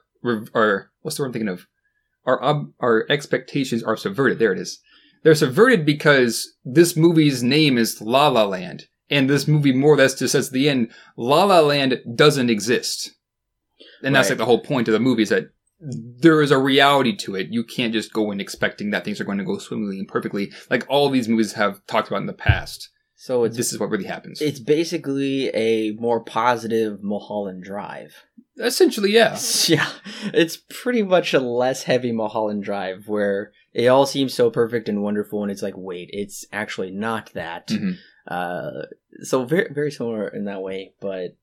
are what's the word I'm thinking of? Our ob- our expectations are subverted. There it is. They're subverted because this movie's name is La La Land, And this movie more or less just says at the end, La La Land doesn't exist. And that's like the whole point of the movie is that there is a reality to it. You can't just go in expecting that things are going to go swimmingly and perfectly, like all these movies have talked about in the past. So it's This is what really happens. it's basically a more positive Mulholland Drive. Essentially, yeah. Yeah, it's pretty much a less heavy Mulholland Drive where it all seems so perfect and wonderful, and it's like, wait, it's actually not that. Mhm. Uh, so very very similar in that way, but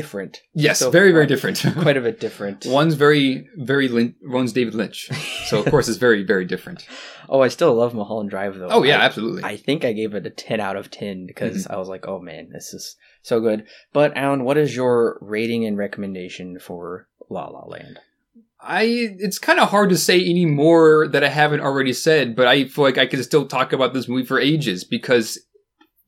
different. Yes, So very, very different. Quite a bit different. One's very, very Lin- one's David Lynch, so of course it's very, very different. oh, I still love Mulholland Drive though. Oh yeah, I- absolutely. I think I gave it a 10 out of 10 because Mm-hmm. I was like, oh man, this is so good. But Alan, what is your rating and recommendation for La La Land? I it's kind of hard to say any more that I haven't already said, but I feel like I could still talk about this movie for ages because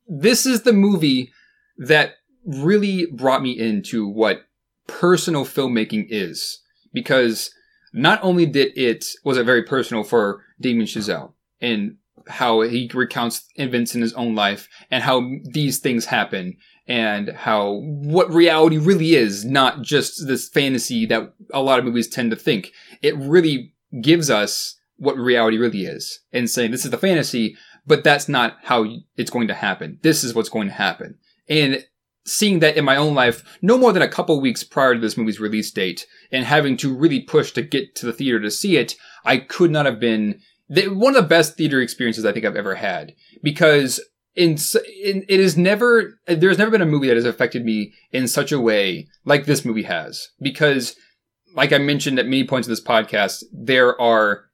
this is the movie that really brought me into what personal filmmaking is. Because not only did it was it very personal for Damien Chazelle and how he recounts events in his own life and how these things happen and how what reality really is, not just this fantasy that a lot of movies tend to think. It really gives us what reality really is and saying this is the fantasy, but that's not how it's going to happen. This is what's going to happen. And seeing that in my own life, no more than a couple weeks prior to this movie's release date and having to really push to get to the theater to see it, I could not have been one of the best theater experiences I think I've ever had. Because in, in it is never there's never been a movie that has affected me in such a way like this movie has. Because like I mentioned at many points in this podcast there are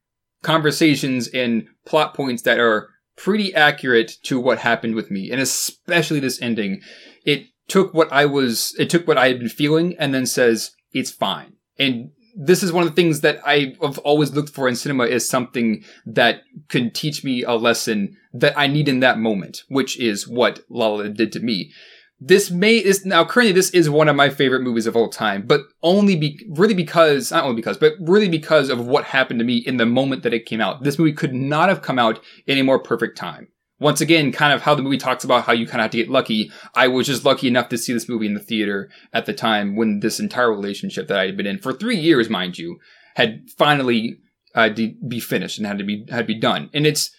conversations and plot points that are pretty accurate to what happened with me and especially this ending. It took what I was it took what I had been feeling and then says it's fine and this is one of the things that I've always looked for in cinema is something that could teach me a lesson that I need in that moment, which is what La La did to me. This may is now currently this is one of my favorite movies of all time, but only be really because not only because, but really because of what happened to me in the moment that it came out. This movie could not have come out in a more perfect time. Once again, kind of how the movie talks about how you kind of have to get lucky. I was just lucky enough to see this movie in the theater at the time when this entire relationship that I had been in for three years, mind you, had finally uh, be finished and had to be had to be done. And it's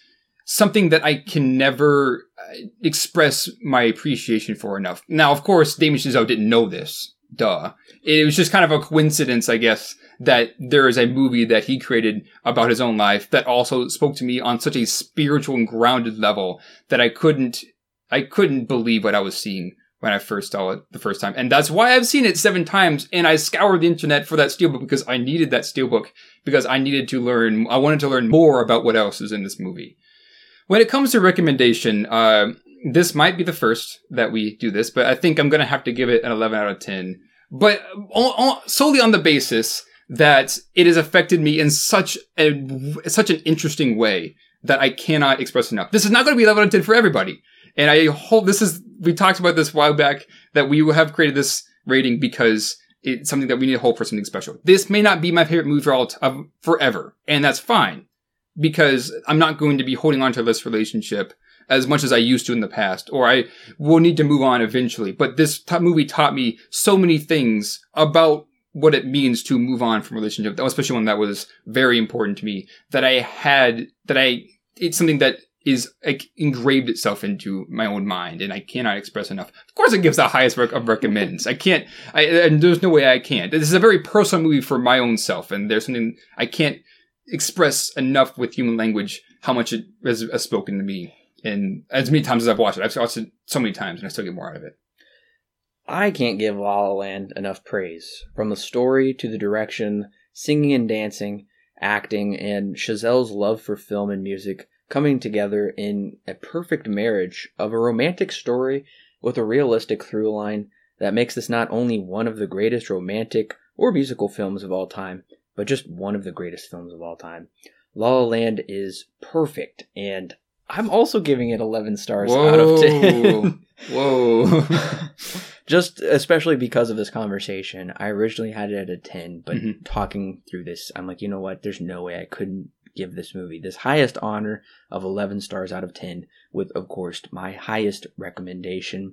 something that I can never uh, express my appreciation for enough. Now, of course, Damien Chazelle didn't know this. Duh. It was just kind of a coincidence, I guess, that there is a movie that he created about his own life that also spoke to me on such a spiritual and grounded level that I couldn't, I couldn't believe what I was seeing when I first saw it the first time. And that's why I've seen it seven times and I scoured the internet for that steelbook because I needed that steelbook because I needed to learn, I wanted to learn more about what else is in this movie. When it comes to recommendation, uh, this might be the first that we do this, but I think I'm going to have to give it an 11 out of 10. But o- solely on the basis that it has affected me in such a such an interesting way that I cannot express enough. This is not going to be 11 out of 10 for everybody, and I hope this is. We talked about this a while back that we have created this rating because it's something that we need to hold for something special. This may not be my favorite movie for all t- of forever, and that's fine because I'm not going to be holding on to this relationship as much as I used to in the past, or I will need to move on eventually. But this t- movie taught me so many things about what it means to move on from a relationship, especially one that was very important to me, that I had, that I, it's something that is like engraved itself into my own mind and I cannot express enough. Of course it gives the highest rec- of recommends. I can't, I, and there's no way I can't. This is a very personal movie for my own self and there's something I can't express enough with human language how much it has, has spoken to me. And as many times as I've watched it, I've watched it so many times and I still get more out of it. I can't give La La Land enough praise. From the story to the direction, singing and dancing, acting, and Chazelle's love for film and music coming together in a perfect marriage of a romantic story with a realistic through line that makes this not only one of the greatest romantic or musical films of all time, but just one of the greatest films of all time. La La Land is perfect, and I'm also giving it 11 stars out of 10. Whoa. just especially because of this conversation i originally had it at a 10 but Mhm. talking through this i'm like you know what there's no way i couldn't give this movie this highest honor of 11 stars out of 10, with, of course, my highest recommendation.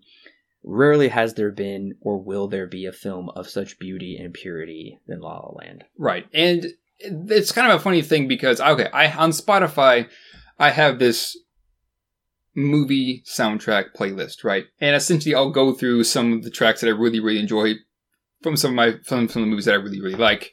Rarely has there been or will there be a film of such beauty and purity than La La Land. Right. And it's kind of a funny thing because okay, I on Spotify I have this movie soundtrack playlist, right? And essentially I'll go through some of the tracks that I really, really enjoy from some of my from some of the movies that I really, really like.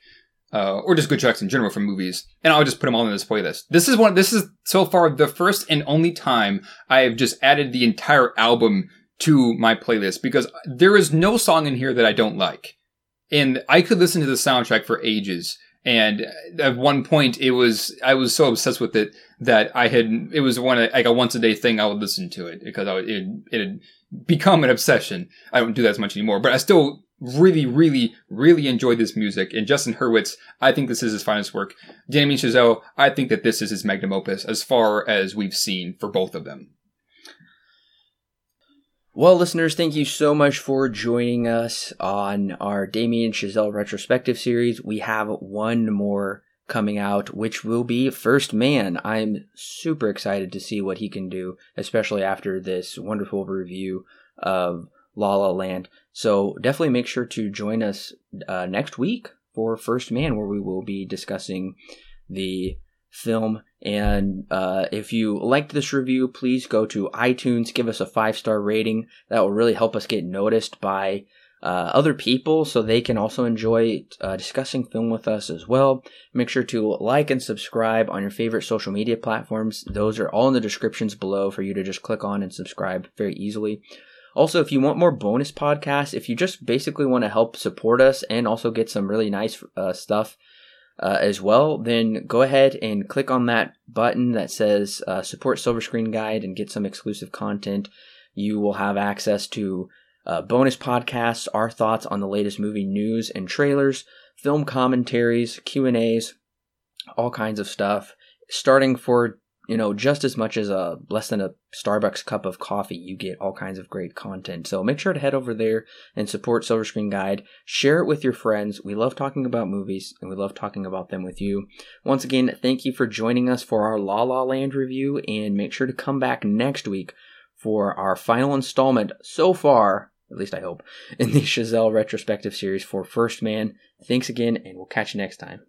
Uh, or just good tracks in general from movies, and I'll just put them all in this playlist. This is one. This is so far the first and only time I have just added the entire album to my playlist because there is no song in here that I don't like, and I could listen to the soundtrack for ages. And at one point, it was I was so obsessed with it that I had it was one like a once a day thing. I would listen to it because I would, it it had become an obsession. I don't do that as much anymore, but I still really, really, really enjoyed this music. And Justin Hurwitz, I think this is his finest work. Damien Chazelle, I think that this is his magnum opus as far as we've seen for both of them. Well, listeners, thank you so much for joining us on our Damien Chazelle retrospective series. We have one more coming out, which will be First Man. I'm super excited to see what he can do, especially after this wonderful review of La La Land. So definitely make sure to join us uh, next week for First Man, where we will be discussing the film. And uh, if you liked this review, please go to iTunes, give us a five star rating. That will really help us get noticed by uh, other people so they can also enjoy uh, discussing film with us as well. Make sure to like and subscribe on your favorite social media platforms. Those are all in the descriptions below for you to just click on and subscribe very easily. Also, if you want more bonus podcasts, if you just basically want to help support us and also get some really nice uh, stuff uh, as well, then go ahead and click on that button that says uh, support Silver Screen Guide and get some exclusive content. You will have access to uh, bonus podcasts, our thoughts on the latest movie news and trailers, film commentaries, Q and A's, all kinds of stuff. Starting for you know, just as much as a less than a Starbucks cup of coffee, you get all kinds of great content. So make sure to head over there and support Silver Screen Guide. Share it with your friends. We love talking about movies and we love talking about them with you. Once again, thank you for joining us for our La La Land review and make sure to come back next week for our final installment so far, at least I hope, in the Chazelle retrospective series for First Man. Thanks again and we'll catch you next time.